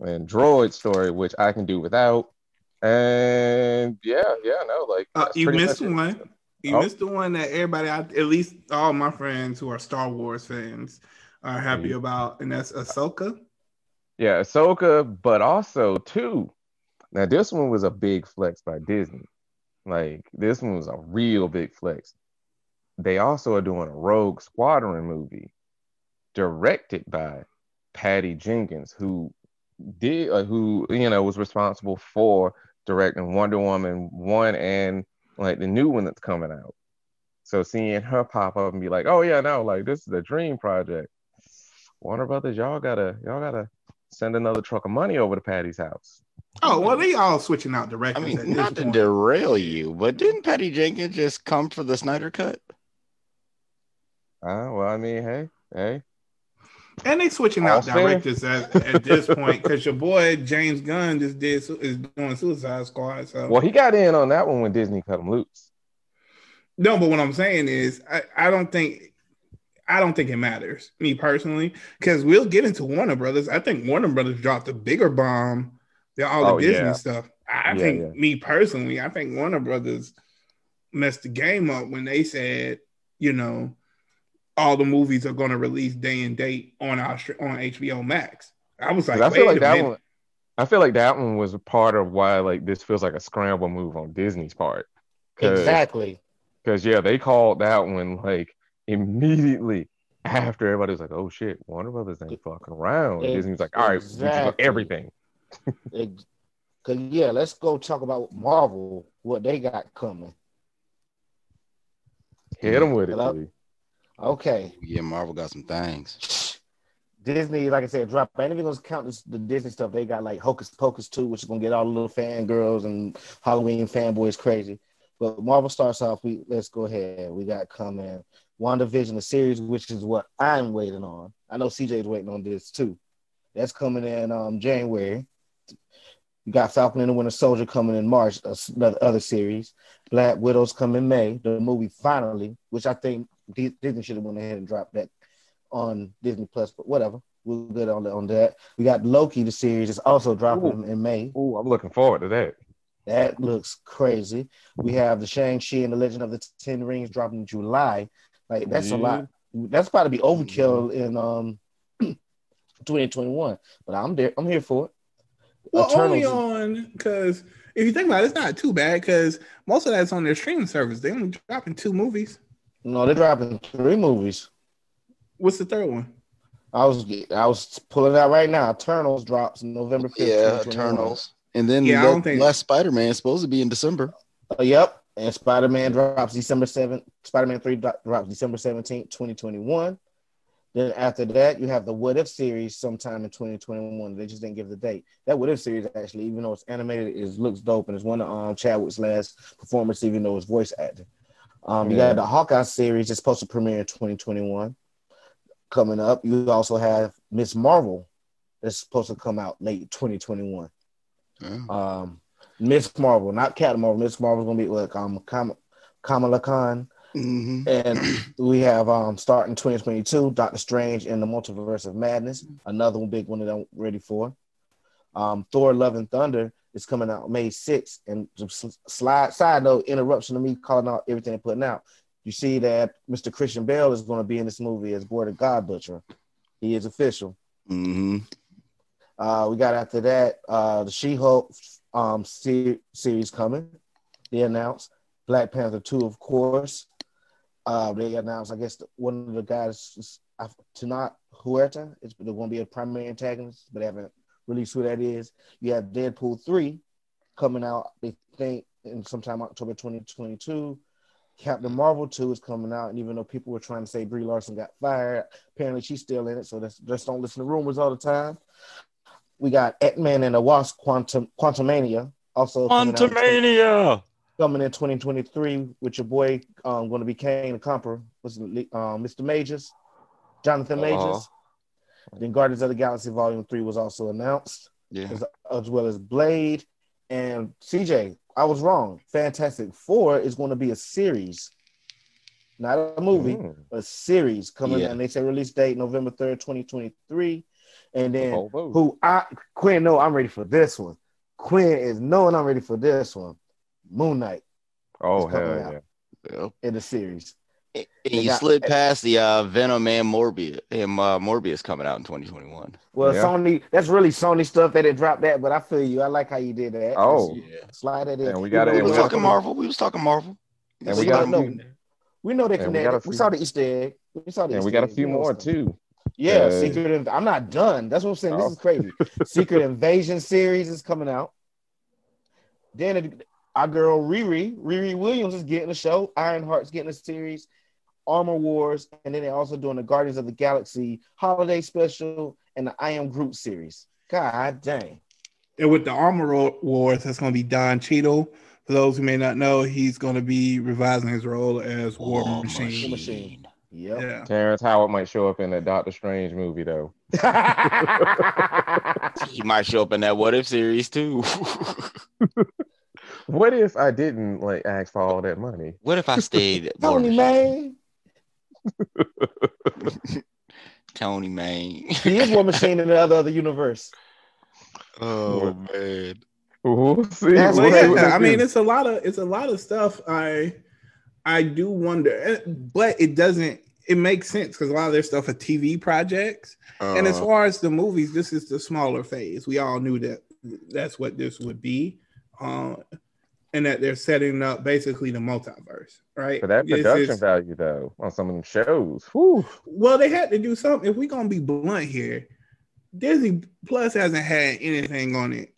and droid story, which I can do without. And yeah, yeah, no, like uh, you missed much it. one. You Oh. missed the one that everybody, at least all my friends who are Star Wars fans, are happy Mhm. about, and that's Ahsoka. Yeah, Ahsoka, but also too. Now this one was a big flex by Disney. Like this one was a real big flex. They also are doing a Rogue Squadron movie, directed by Patty Jenkins, who did, uh, who you know was responsible for directing Wonder Woman one and like the new one that's coming out. So seeing her pop up and be like, "Oh yeah, no, like this is a dream project." Warner Brothers, y'all gotta, y'all gotta send another truck of money over to Patty's house. Oh well, they all switching out I directors. at mean, this not to point. derail you, but didn't Patty Jenkins just come for the Snyder cut? Uh, well, I mean, hey, hey, And they switching out fair. directors at, at this point because your boy James Gunn just did is doing Suicide Squad. So well, he got in on that one when Disney cut him loose. no, but what I'm saying is I, I don't think I don't think it matters me personally because we'll get into Warner Brothers. I think Warner Brothers dropped a bigger bomb than all the Oh, Disney yeah. stuff. I Yeah, think yeah. me personally, I think Warner Brothers messed the game up when they said, you know, all the movies are going to release day and date on our on HBO Max. I was 'Cause like, I feel like that minute. one. I feel like that one was a part of why like this feels like a scramble move on Disney's part. Cause, exactly. Because yeah, they called that one like immediately after everybody was like, "Oh shit, Warner Brothers ain't fucking around." Ex- Disney's like, "All right, we just want exactly. everything." Ex- Cause yeah, let's go talk about Marvel, what they got coming. Hit them with it, Hello? Lee. Okay. Yeah, Marvel got some things. Disney, like I said, drop. I ain't even gonna count this, the Disney stuff. They got like Hocus Pocus 2, which is gonna get all the little fangirls and Halloween fanboys crazy. But Marvel starts off. We let's go ahead. We got coming WandaVision, the series, which is what I'm waiting on. I know CJ's waiting on this too. That's coming in um January. You got Falcon and the Winter Soldier coming in March, uh, another other series. Black Widow's coming May. The movie finally, which I think Disney should have went ahead and dropped that on Disney Plus, but whatever. We're good on, on that. We got Loki, the series, is also dropping in, in May. Ooh, I'm looking forward to that. That looks crazy. We have the Shang-Chi and the Legend of the Ten Rings dropping in July. Like that's a lot. That's about to be overkill in um 2021. But I'm there. I'm here for it. Well, only on because if you think about it, it's not too bad because most of that's on their streaming service. They only dropping two movies. No, they're dropping three movies. What's the third one? I was I was pulling it out right now. Eternals drops November 15th. Yeah, 2021. Eternals. And then Yeah, I don't think- last Spider Man is supposed to be in December. Uh, yep. And Spider Man drops December 7th. Spider Man 3 drops December 17th, 2021. Then after that, you have the What If series sometime in 2021. They just didn't give the date. That What If series, actually, even though it's animated, is looks dope and it's one of um, Chadwick's last performance, even though it's voice acting. Um, You got the Hawkeye series that's supposed to premiere in 2021 coming up. You also have Miss Marvel that's supposed to come out late 2021. Yeah. Um, Miss Marvel, not Captain Marvel. Miss Marvel's gonna be like um Kam- Kamala Khan, Mhm. and we have um starting 2022 Doctor Strange in the Multiverse of Madness, another one big one that I'm ready for. Um, Thor: Love and Thunder is coming out May 6th, and just slide side note interruption of me calling out everything they're putting out. You see that Mr. Christian Bale is going to be in this movie as the God Butcher. He is official. Mhm. Uh, we got after that uh, the She-Hulk um, se- series coming. They announced Black Panther two, of course. Uh, they announced, I guess, the, one of the guys. Tenoch Huerta is going to be a primary antagonist, but they haven't released who that is. You have Deadpool 3 coming out, they think, in sometime October 2022. Captain Marvel 2 is coming out, and even though people were trying to say Brie Larson got fired, apparently she's still in it. So that's, just don't listen to rumors all the time. We got Ant-Man and the Wasp Quantum Quantumania also coming out in 20- Quantumania. coming in 2023 with your boy um going to be Kang the Conqueror was um, Mr. Majors, Jonathan Uh-huh. Then Guardians of the Galaxy Volume 3 was also announced, Yeah. as, as well as Blade. And CJ, I was wrong. Fantastic Four is going to be a series, not a movie, Mm. a series coming. Yeah. And they say release date November 3rd, 2023. And then Oh, whoa. who I Quinn no, I'm ready for this one. Quinn is knowing I'm ready for this one. Moon Knight Oh hell yeah! Yep. in the series. And you got- slid past the uh, Venom and Morbius. and uh, Morbius coming out in 2021. Well, Yeah. Sony, that's really Sony stuff. They didn't drop that, but I feel you. I like how you did that. Oh. Yeah. slide that in. And we gotta- know, We was we gotta- talking Marvel. We was talking Marvel. And we we got know. few, We know they And we connected. We, saw the Easter egg. We saw the and Easter we got a few We know more too. Yeah, Uh, Secret. Inv- I'm not done. That's what I'm saying. This Oh. is crazy. Secret Invasion series is coming out. Then it- our girl Riri, Riri Williams is getting a show. Ironheart's getting a series. Armor Wars, and then they're also doing the Guardians of the Galaxy holiday special and the I Am Groot series. God dang. And with the Armor Wars, that's going to be Don Cheadle. For those who may not know, he's going to be revising his role as War, War Machine. War Machine. Yep. Yeah. Terrence Howard might show up in the Doctor Strange movie though. He might show up in that What If series too. What if I didn't like ask for all that money? what if I stayed Tony man. Tony man. He is War Machine in the other other universe. oh man. We'll see. That's We'll Well, see yeah, I mean, it's a lot of it's a lot of stuff. I I do wonder, eh, but it doesn't. It makes sense because a lot of their stuff are TV projects. and as Uh, far as the movies, this is the smaller phase. We all knew that that's what this would be, uh, and that they're setting up basically the multiverse, right? for that This production is- value though on some of them shows. Whew. well, they had to do something. If we're gonna be blunt here, Disney Plus hasn't had anything on it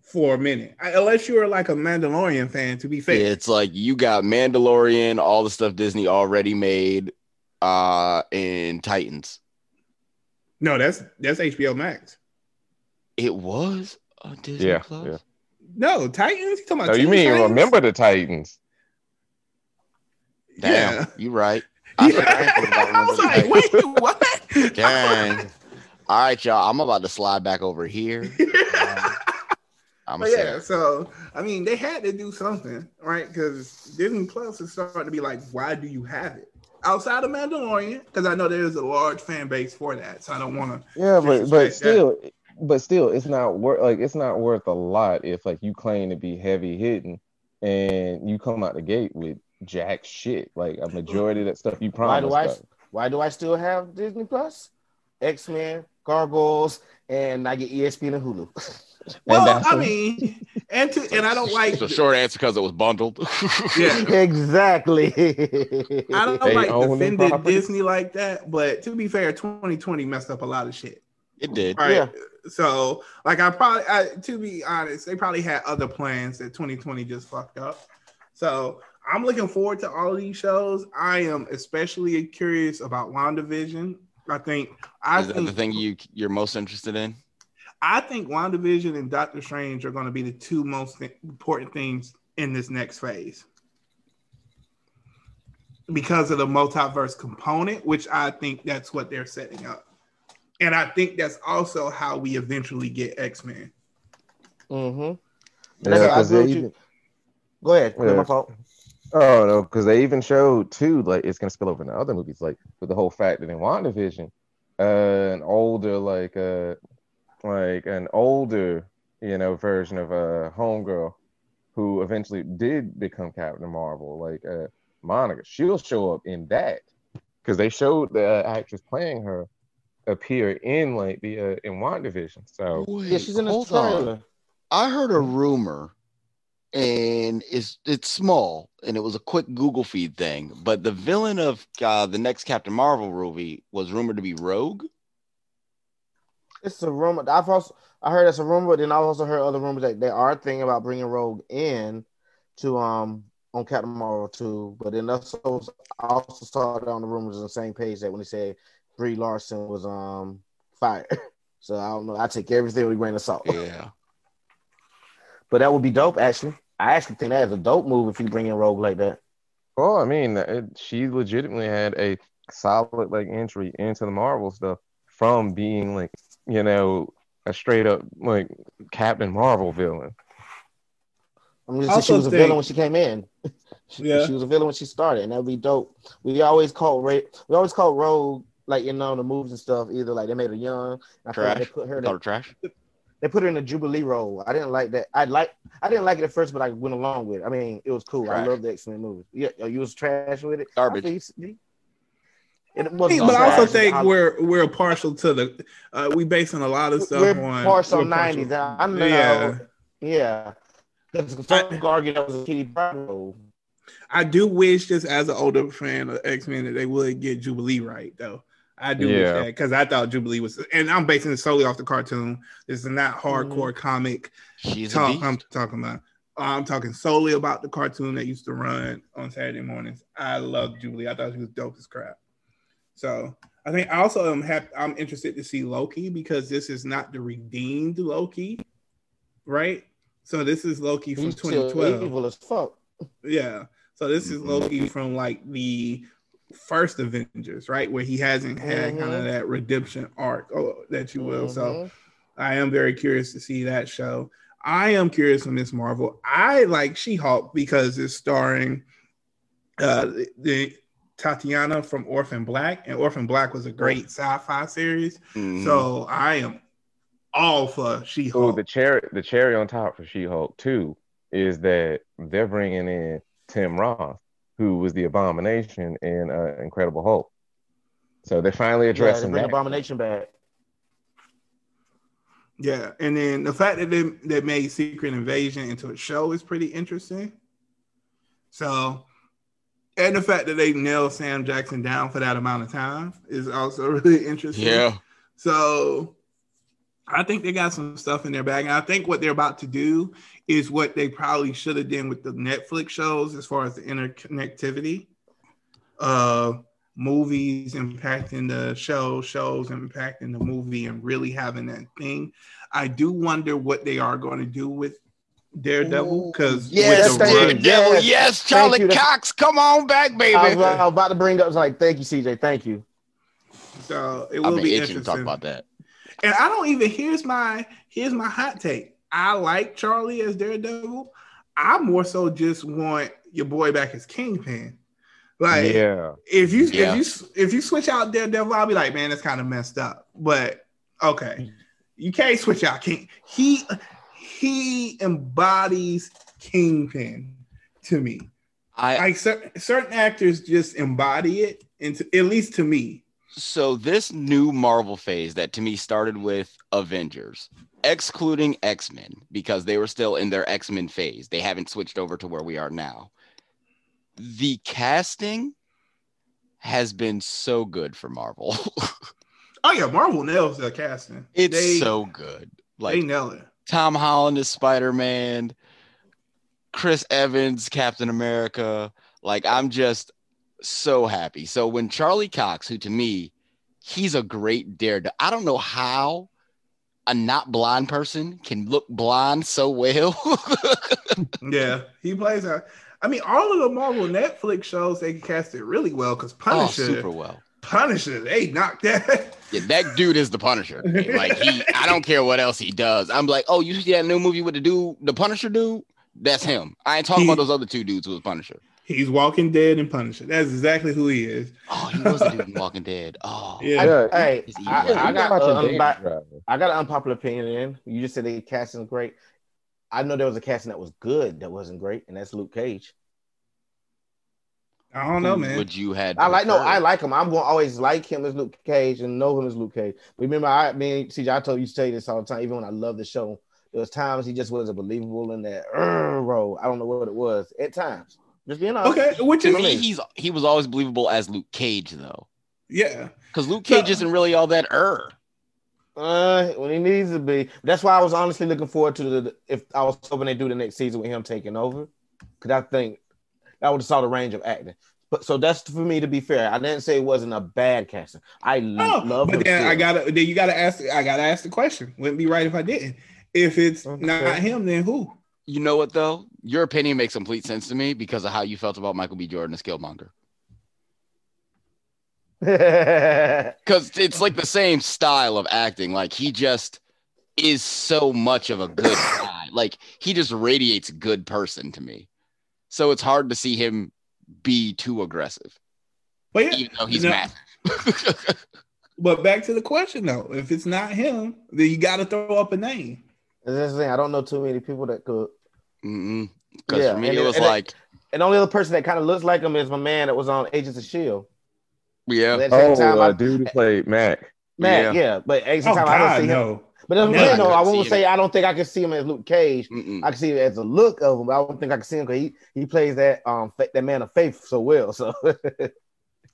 for a minute, I- unless you're like a Mandalorian fan. To be fair, it's like you got Mandalorian, all the stuff Disney already made, uh, and Titans. no, that's that's HBO Max. It was on Disney Yeah, Plus. yeah. No, Titans. You talking about? No, you mean Titans? remember the Titans? Damn, Yeah. you right. I Yeah. I was like, wait, what? Dang. All right, y'all. I'm about to slide back over here. Um, I'm But gonna yeah, so I mean, they had to do something, right? Because Disney Plus is starting to be like, why do you have it outside of Mandalorian? Because I know there's a large fan base for that, so I don't want to. Yeah, but but Disrespect still, but still, it's not worth like it's not worth a lot if like you claim to be heavy hitting and you come out the gate with jack shit. Like a majority of that stuff you Why promised. do I us. why do I still have Disney Plus? X-Men, Gargoyles, and I get ESPN and Hulu. Well, that's I a- mean, and to and I don't like. The short answer because it was bundled. Yeah. exactly. I don't They like own defended. Disney like that, but to be fair, 2020 messed up a lot of shit. It did. Right. Yeah. So, like, I probably, I, to be honest, they probably had other plans that 2020 just fucked up. So, I'm looking forward to all of these shows. I am especially curious about WandaVision. I think, I Is that think, the thing you you're most interested in? I think WandaVision and Doctor Strange are going to be the two most important things in this next phase because of the multiverse component, which I think that's what they're setting up. And I think that's also how we eventually get X Men. mm-hmm. Yeah, That's what I 'cause agree they with you. even- Go ahead. Yeah. My fault. Oh no, because they even showed too, like it's gonna spill over into other movies, like with the whole fact that in WandaVision, uh, an older, like uh like an older, you know, version of a uh, homegirl who eventually did become Captain Marvel, like uh Monica, she'll show up in that because they showed the uh, actress playing her appear in like the uh, in WandaVision. So Yeah, she's in the hold on. trailer. I heard a rumor, and it's it's small, and it was a quick Google feed thing. But the villain of uh, the next Captain Marvel movie was rumored to be Rogue. It's a rumor. I've also I heard it's a rumor, but then I also heard other rumors that they are thinking about bringing Rogue in to um on Captain Marvel too. But then also I also saw it on the rumors on the same page that when they said Brie Larson was um fired. So I don't know. I take everything with a grain of salt. Yeah. But that would be dope, actually. I actually think that is a dope move if you bring in Rogue like that. Well, I mean, it, she legitimately had a solid like entry into the Marvel stuff from being like, you know, a straight up like Captain Marvel villain. I'm just she Also was a villain when she came in. She, Yeah. she was a villain when she started, and that would be dope. We always call Ray, we always call Rogue like you know the movies and stuff. Either like they made her young. I feel like they put her Call they, trash. they put her in a Jubilee role. I didn't like that. I like I didn't like it at first, but I went along with it. I mean, it was cool. I love the X Men movies. Yeah, you was trash with it. Garbage. I It wasn't think- but I also trash. think I- we're we're partial to the uh, we basing a lot of stuff we're on partial we're nineties. I know. Yeah. Yeah. Because some could argue that was a Kitty Pryde role. I do wish, just as an older fan of X Men, that they would get Jubilee right, though. I do wish Yeah. that because I thought Jubilee was, and I'm basing it solely off the cartoon. This is not hardcore Mm-hmm. comic She's talk. I'm talking about. I'm talking solely about the cartoon that used to run on Saturday mornings. I love Jubilee. I thought she was dope as crap. So I think I also am happy. I'm interested to see Loki because this is not the redeemed Loki, right? So this is Loki from He's 2012. evil as fuck. Yeah. So this is. Loki from like the first Avengers, right? Where he hasn't had kind of Mhm. that redemption arc, oh, that you will. So Mhm. I am very curious to see that show. I am curious for Miss Marvel. I like She Hulk because it's starring uh, the, the Tatiana from Orphan Black, and Orphan Black was a great sci-fi series. Mhm. So I am all for She Oh, Hulk. the cherry, the cherry on top for She-Hulk too is that they're bringing in Tim Roth, who was the Abomination in uh, Incredible Hulk. So they're finally Yeah, they addressing bring that. Abomination back. Yeah, and then the fact that they, they made Secret Invasion into a show is pretty interesting. So, and the fact that they nailed Sam Jackson down for that amount of time is also really interesting. yeah. So, I think they got some stuff in their bag, and I think what they're about to do is what they probably should have done with the Netflix shows, as far as the interconnectivity of movies impacting the show, shows impacting the movie, and really having that thing. I do wonder what they are going to do with Daredevil because Yes, Yes, thank. Daredevil. Yes. Yes, Charlie you. That's- Cox. Come on back, baby. I was, I was about to bring up like, thank you, CJ. Thank you. so it I've will be itching interesting. to talk about that. And I don't even here's my here's my hot take. I like Charlie as Daredevil. I more so just want your boy back as Kingpin. Like yeah, if you Yeah. if you if you switch out Daredevil, I'll be like, man, that's kind of messed up. But okay, you can't switch out King. He he embodies Kingpin to me. I Like cer- certain actors just embody it, into at least to me. So this new Marvel phase that to me started with Avengers, excluding X Men because they were still in their X Men phase. They haven't switched over to where we are now. The casting has been so good for Marvel. Oh yeah, Marvel nails the casting. it's they, so good. Like they nail it. Tom Holland is Spider Man, Chris Evans, Captain America. Like, I'm just so happy. So, when Charlie Cox, who to me, he's a great daredevil, I don't know how a not blind person can look blind so well. Yeah, he plays a. I mean, all of the Marvel Netflix shows they cast it really well because oh, Punisher, super well. Punisher, they knocked that. Yeah, that dude is the Punisher. Like he, I don't care what else he does. I'm like, oh, you see that new movie with the dude, the Punisher dude? That's him. I ain't talking He- about those other two dudes who was Punisher. He's Walking Dead and Punisher. That's exactly who he is. Oh, he was the dude in Walking Dead. Oh, Yeah. yeah. Hey, He's I. I got watching uh, unbi- I got an unpopular opinion. In you just said the casting is great. I know there was a casting that was good that wasn't great, and that's Luke Cage. I don't know, Who man. Would you had? I like no. I like him. I'm gonna always like him as Luke Cage and know him as Luke Cage. But remember, I mean, CJ, I told you to tell you this all the time, even when I love the show. There was times he just wasn't believable in that "Urgh" role. I don't know what it was at times. Just being honest. Okay, which is me, he's he was always believable as Luke Cage though, yeah. because Luke Cage So- isn't really all that er. Uh, when he needs to be. That's why I was honestly looking forward to the if I was hoping they do the next season with him taking over, because I think I would have saw the range of acting. But so that's for me to be fair. I didn't say it wasn't a bad casting. I Oh, love but him. then I gotta then you gotta ask I gotta ask the question. Wouldn't be right if I didn't. If it's Okay. not him, then who? You know what though? Your opinion makes complete sense to me because of how you felt about Michael B. Jordan as Killmonger. Because it's like the same style of acting. Like he just is so much of a good guy. Like he just radiates good person to me. So it's hard to see him be too aggressive, But yeah, even though he's No. massive. but back to the question though. If it's not him, then you gotta throw up a name. That's the thing. I don't know too many people that could. Because Yeah, for me, and it it- was and it- like, And the only other person that kind of looks like him is my man that was on Agents of Shield. yeah, At the same Oh, time, uh, I, dude who played Mack. Mack, yeah. yeah. But at the same Oh time, I don't God, see him. But that's No, what I'm I saying, though. I won't see say I don't think I can see him as Luke Cage. Mm-mm. I can see it as a look of him, but I don't think I can see him because he, he plays that um fa- that man of faith so well. So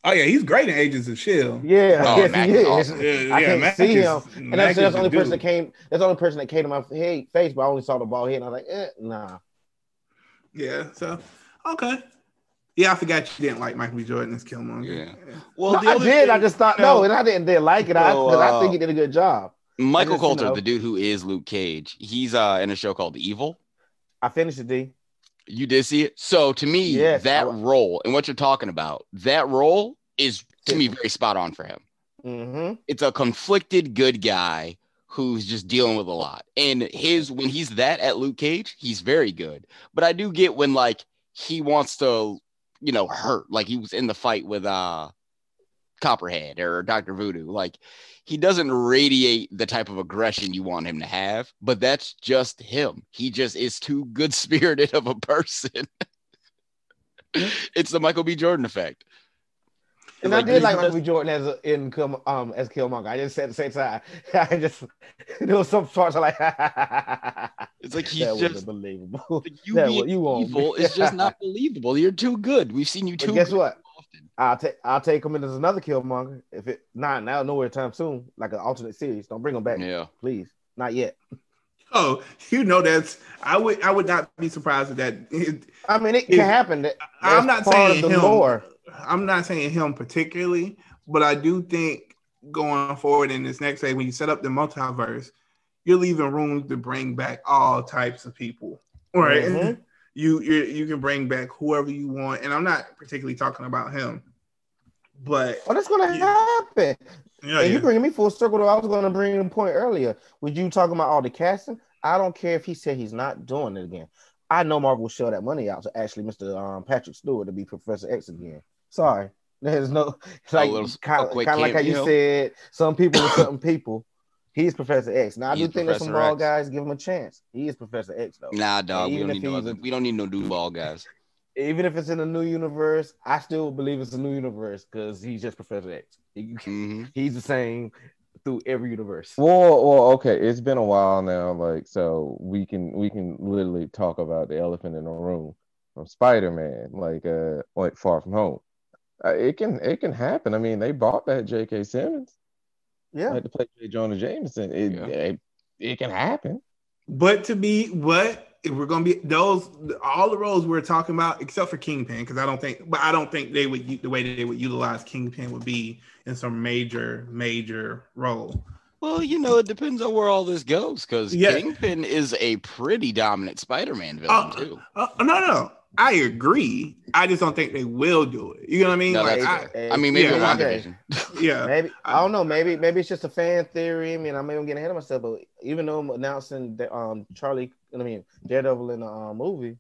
Oh yeah, he's great in Agents of Shield. yeah, Oh, yes, Mack he is is. awesome. Yeah, I yeah, can't Mack see is- him, and Mack that's, that's the only the person that came. That's the only person that came to my head, face, but I only saw the ball head, and I was like, eh, nah. Yeah, so okay. Yeah, I forgot you didn't like Michael B. Jordan as Killmonger. Yeah. Well, No, the I other did. I just thought no. no, and I didn't, didn't like it. I, No, 'cause I uh, think he did a good job. Michael just, you Colter, know- the dude who is Luke Cage, he's uh in a show called Evil. I finished it, D. You did see it. So to me, Yes, that role and what you're talking about, that role is to me very spot on for him. Mm-hmm. It's a conflicted good guy who's just dealing with a lot. And his when he's that at Luke Cage, he's very good. But I do get when like he wants to, you know, hurt, like he was in the fight with uh Copperhead or Dr. Voodoo. Like he doesn't radiate the type of aggression you want him to have, but that's just him. He just is too good spirited of a person. it's the Michael B. Jordan effect. And Like, I did like just- Michael B. Jordan as a, in Kill- um as Killmonger. I just said at the same time. I just there was some parts I like. It's like he's that just wasn't believable. like, you That being what you evil is just not believable. You're too good. We've seen you But too. guess good what? Often. I'll take I'll take him in as another Killmonger if it not now nowhere time soon like an alternate series. Don't bring him back, Yeah. please. Not yet. Oh, you know that's I would I would not be surprised at that. I mean, it If- can happen. That- I'm not saying the him. lore. I'm not saying him particularly, but I do think going forward in this next day when you set up the multiverse, you're leaving room to bring back all types of people. Right? Mhm. You you you can bring back whoever you want, and I'm not particularly talking about him, but Oh, that's gonna Yeah. happen. yeah, and you yeah. bringing me full circle. Though I was going to bring a point earlier. With you talking about all the casting, I don't care if he said he's not doing it again. I know Marvel will shell that money out to actually Mr. Um, Patrick Stewart to be Professor X again. Sorry, there's no like little- kind a of like how you cameo. said some people are certain people. He's Professor X. Now I He's do think that some ball X. guys give him a chance. He is Professor X though. Nah, dog. We don't need no. he's Other, a- we don't need no do ball guys. Even if it's in a new universe, I still believe it's a new universe because he's just Professor X. He- hmm he's the same through every universe. Well, well, okay. It's been a while now, like so we can we can literally talk about the elephant in the room from Spider-Man, like uh, like Far From Home. Uh, it can it can happen. I mean, they bought that J.K. Simmons Yeah. like to play J. Jonah Jameson. It, Yeah. it it can happen. But to be what we're gonna be those all the roles we're talking about, except for Kingpin, because I don't think, but I don't think they would the way that they would utilize Kingpin would be in some major major role. Well, you know, it depends on where all this goes because Yeah. Kingpin is a pretty dominant Spider-Man villain Oh, too. Uh, no, no, I agree. I just don't think they will do it. You know what I mean? No, like, that's I. I mean, maybe Yeah, in okay. Yeah, Maybe I don't know. Maybe maybe it's just a fan theory. I mean, I may be getting ahead of myself, but even though I'm announcing that um Charlie, I mean Daredevil in the uh, movie,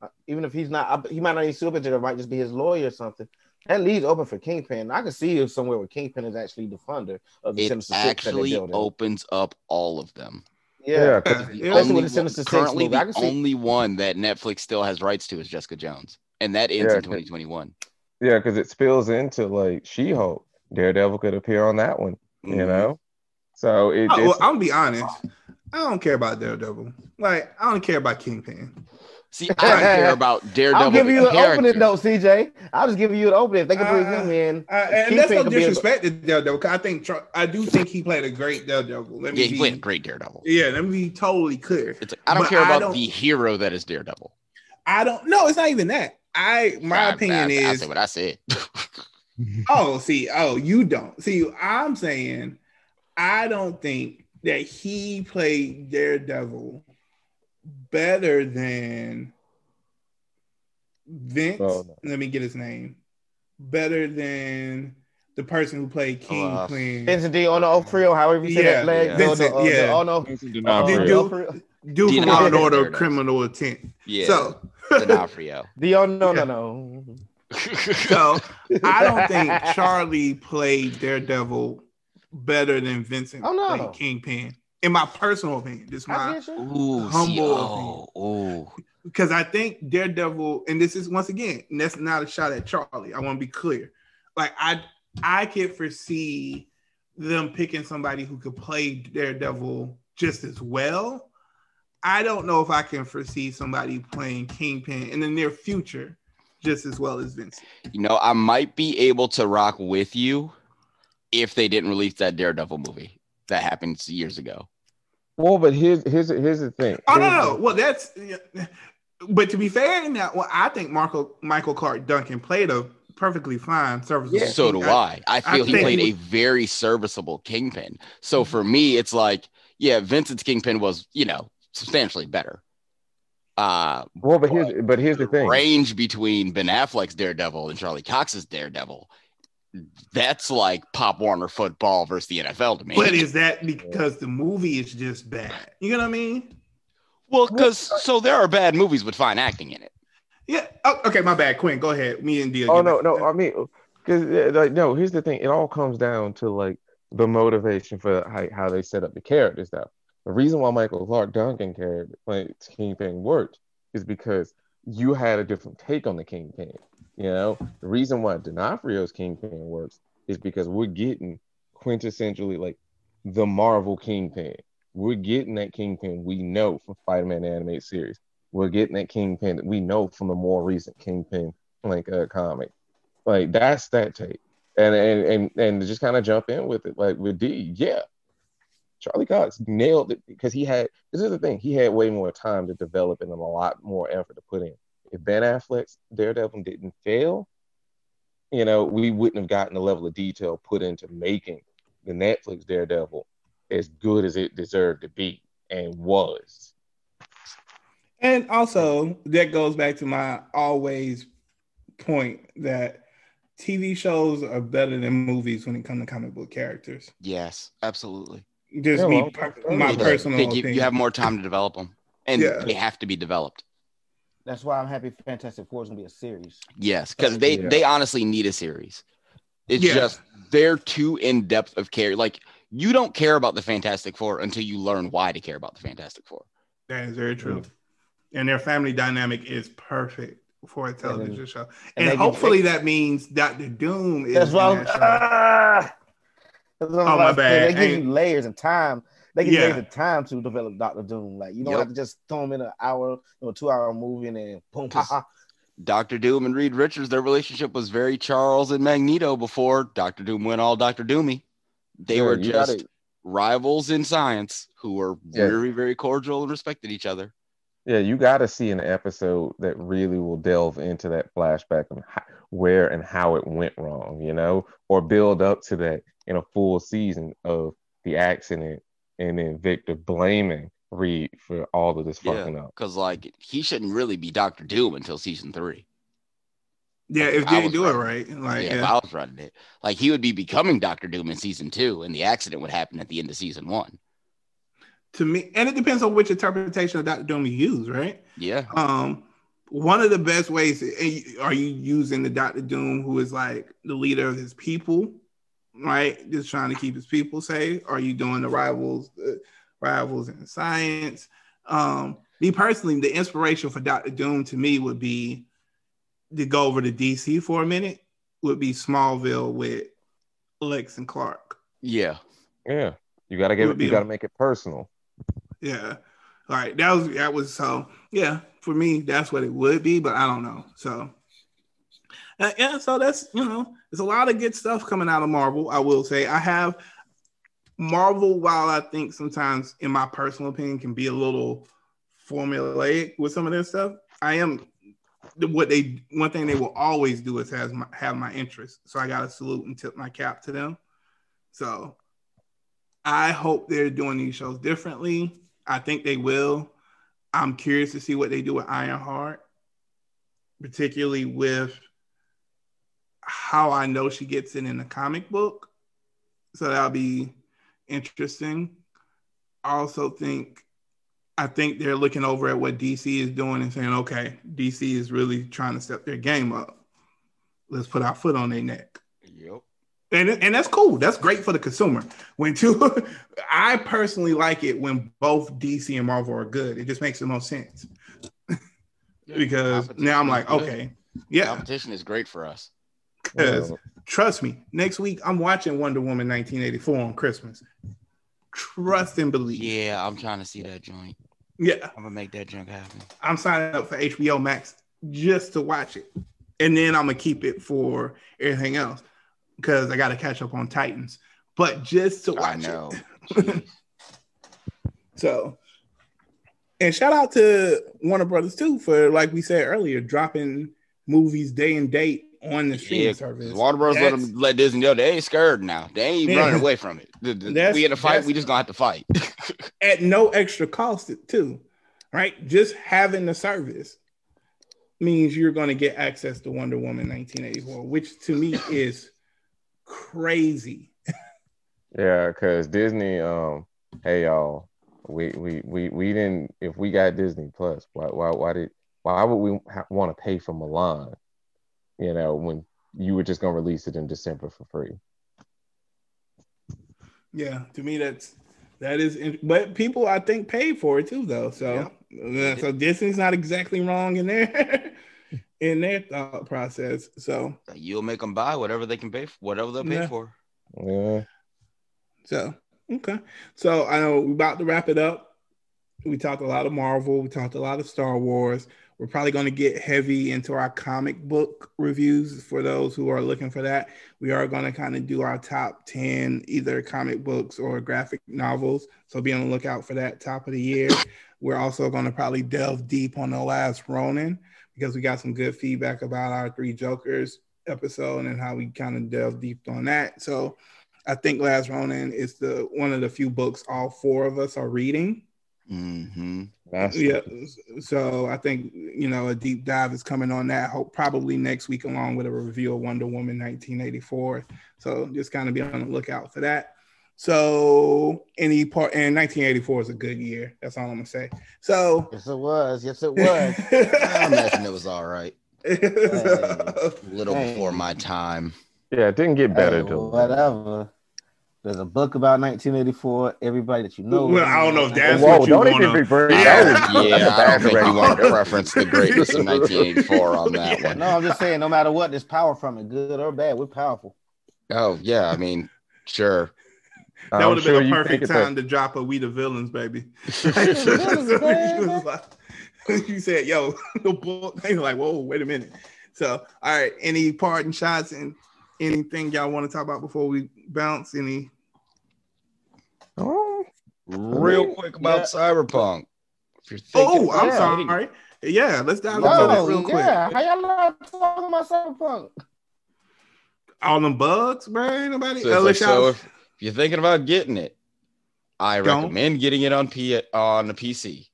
uh, even if he's not, he might not even suit up it. Might just be his lawyer or something. That leaves open for Kingpin. I can see if somewhere where Kingpin is actually the funder of the It Sinister Six that they're actually opens up all of them. Yeah, 'cause- The Yeah. Especially only with the one- Sinister Six currently, movie. The see- only one that Netflix still has rights to is Jessica Jones, and that ends Yeah, in 2021. Yeah, because it spills into like She-Hulk. Daredevil could appear on that one. You Mhm. know. So it, Oh, well, I'm gonna be honest. I don't care about Daredevil. Like I don't care about Kingpin. See, I don't care about Daredevil. I'll give you the an character. opening though, CJ. I'll just give you an opening. If they can bring Uh, him in, Uh, and that's no could be a- disrespect to Daredevil. 'cause I think I do think he played a great Daredevil. Let me Yeah, he be, played a great Daredevil. Yeah, let me be totally clear. It's like, I don't But care about don't- the hero that is Daredevil. I don't. No, it's not even that. I my I- opinion I, I, is said what I said. Oh, see, oh, you don't. See, I'm saying I don't think that he played Daredevil better than Vince. Oh, no. Let me get his name. Better than the person who played King Oh, uh, Queen. Vincent D'Onofrio, however you say Yeah, that leg. yeah. the- the- Vincent, uh, the- yeah. no, Vincent D'Onofrio. you- D'Onofrio. Dude from Law not and Order Criminal Intent. Yeah, So, D'Onofrio. Dion, no, no, no. so I don't think Charlie played Daredevil better than Vincent Oh, no. played Kingpin. In my personal opinion, this is my get you. Ooh, see, Humble oh, ooh. because I think Daredevil, and this is once again, that's not a shot at Charlie. I want to be clear. Like I, I could foresee them picking somebody who could play Daredevil just as well. I don't know if I can foresee somebody playing Kingpin in the near future just as well as Vince. You know, I might be able to rock with you if they didn't release that Daredevil movie that happened years ago. Well, but here's here's here's the thing. Oh no, Here's no. Well, that's. But to be fair, now, well, I think Marco Michael Clarke Duncan played a perfectly fine serviceable. Yeah. So do I. I feel he played he a very serviceable Kingpin. So for me, it's like, yeah, Vincent's Kingpin was, you know, substantially better. Uh, the- Well, but here's but here's the thing. range between Ben Affleck's Daredevil and Charlie Cox's Daredevil, that's like Pop Warner football versus the NFL to me. But is that because the movie is just bad? You know what I mean? well, because so there are bad movies with fine acting in it. Yeah. Oh, okay, my bad. Quinn, go ahead. Me and Deal. Oh no, no. I mean, because like no. Here's the thing. It all comes down to like the motivation for how, how they set up the characters. Though the reason why Michael Clarke Duncan character like Kingpin worked is because you had a different take on the Kingpin. You know, the reason why D'Onofrio's Kingpin works is because we're getting quintessentially like the Marvel Kingpin. We're getting that Kingpin we know from Spider-Man animated series. We're getting that Kingpin that we know from the more recent Kingpin like uh, comic. Like that's that tape. And and and and just kind of jump in with it, like with D, yeah. Charlie Cox nailed it because he had this is the thing, he had way more time to develop and a lot more effort to put in. If Ben Affleck's Daredevil didn't fail, you know, we wouldn't have gotten the level of detail put into making the Netflix Daredevil as good as it deserved to be and was. And also, that goes back to my always point that TV shows are better than movies when it comes to comic book characters. Yes, absolutely. Just Yeah, me, well, per- my personal They give, opinion. you have more time to develop them, and Yeah. they have to be developed. That's why I'm happy Fantastic Four is gonna be a series. Yes, because they Yeah. they honestly need a series. It's Yeah. just they're too in depth of care. Like you don't care about the Fantastic Four until you learn why to care about the Fantastic Four. That is very true. Mm. And their family dynamic is perfect for a television show. and And, hopefully that means Doctor Doom is That's why. that show. ah! That's Oh, my about to say. bad. They give you layers and time. They give you Yeah. layers of time to develop Doctor Doom. Like you don't Yep. have to just throw him in an hour, you know, two hour movie and then boom, ha, ha. Doctor Doom and Reed Richards, their relationship was very Charles and Magneto before Doctor Doom went all Doctor Doomy. They Sure, were just gotta- rivals in science who were Yeah. very, very cordial and respected each other. Yeah, you got to see an episode that really will delve into that flashback and how, where and how it went wrong, you know, or build up to that in a full season of the accident and then Victor blaming Reed for all of this fucking Yeah, up. because like he shouldn't really be Doctor Doom until season three. Yeah, if I they was do it right. right. Like yeah, if. I was running it, like he would be becoming Doctor Doom in season two, and the accident would happen at the end of season one. to me, and it depends on which interpretation of Doctor Doom you use, right? Yeah, Um, one of the best ways are you using the Doctor Doom who is like the leader of his people, right? Just trying to keep his people safe. Are you doing the rivals, uh, rivals in science? Um, me personally, the inspiration for Doctor Doom to me would be to go over to DC for a minute. Would be Smallville with Lex and Clark. yeah. Yeah. You gotta It give it. You gotta make it personal. Yeah. All right. That was that was so yeah, for me, that's what it would be, but I don't know. So uh, yeah, so that's you know, there's a lot of good stuff coming out of Marvel. I will say I have Marvel, while I think sometimes, in my personal opinion, can be a little formulaic with some of their stuff. I am what they one thing they will always do is has my, have my interest. So I got to salute and tip my cap to them. So I hope they're doing these shows differently. I think they will. I'm curious to see what they do with Ironheart, particularly with how I know she gets it in the comic book. So that'll be interesting. I also think I think they're looking over at what DC is doing and saying, okay, DC is really trying to step their game up. Let's put our foot on their neck Yep. and and that's cool. That's great for the consumer. When two, I personally like it when both DC and Marvel are good. It just makes the most sense because now I'm like, okay, yeah. Competition is great for us. Because Well, trust me, next week I'm watching Wonder Woman 1984 on Christmas. Trust and believe. Yeah, I'm trying to see that joint. Yeah, I'm gonna make that junk happen. I'm signing up for HBO Max just to watch it, and then I'm gonna keep it for everything else because I got to catch up on Titans. But just to watch I know. it. So, and shout out to Warner Brothers too for, like we said earlier, dropping movies day and date on the streaming Yeah, service. Warner Bros. let them let Disney know they ain't scared now. They ain't Yeah. running away from it. The- the- we in a fight. We just gonna have to fight. at no extra cost too, right? Just having the service means you're going to get access to Wonder Woman 1984, which to me is crazy. Yeah, because Disney, um, hey y'all, we we we we didn't. If we got Disney Plus, why why why did why would we ha- want to pay for Mulan? You know, when you were just gonna release it in December for free. Yeah, to me that's that is, but people I think paid for it too though. So uh, so Disney's not exactly wrong in their in their thought process. So You'll make them buy whatever they can pay for, whatever they'll pay Yeah. for. Yeah, So okay, so I know we're about to wrap it up. We talked a lot of Marvel. We talked a lot of Star Wars. We're probably going to get heavy into our comic book reviews for those who are looking for that. We are going to kind of do our top 10 either comic books or graphic novels. So be on the lookout for that top of the year. We're also going to probably delve deep on The Last Ronin because we got some good feedback about our Three Jokers episode and how we kind of delve deep on that. So I think Last Ronin is the one of the few books all four of us are reading. Mm-hmm. That's Yeah, so I think you know a deep dive is coming on that. Hope probably next week along with a review of Wonder Woman 1984. So just kind of be on the lookout for that. So any part and 1984 is a good year. That's all I'm gonna say. So Yes, it was. Yes, it was. I imagine it was all right. so- A little Hey. before my time. yeah. It didn't get better Hey, till whatever. There's a book about 1984. Everybody that you know. Well, I don't know if that's Whoa! what you Don't wanna- even Yeah. that was- Yeah, that's a I don't think we direction. want to reference the greatness of 1984 on that one. No, I'm just saying, no matter what, there's power from it, good or bad. We're powerful. Oh yeah, I mean, sure. that would have sure been a perfect time to drop a We the Villains, baby. You said, yo, the book. They were like, whoa, wait a minute. So, all right, any parting shots and anything y'all want to talk about before we bounce? Any? Real quick about Yeah. Cyberpunk. If you're thinking Oh, I'm about sorry. it, Yeah, let's dive into No, that real quick. yeah. How y'all not talking about cyberpunk? All them bugs, bro. Nobody. So, like, so if, if you're thinking about getting it, I Don't. recommend getting it on P on the PC.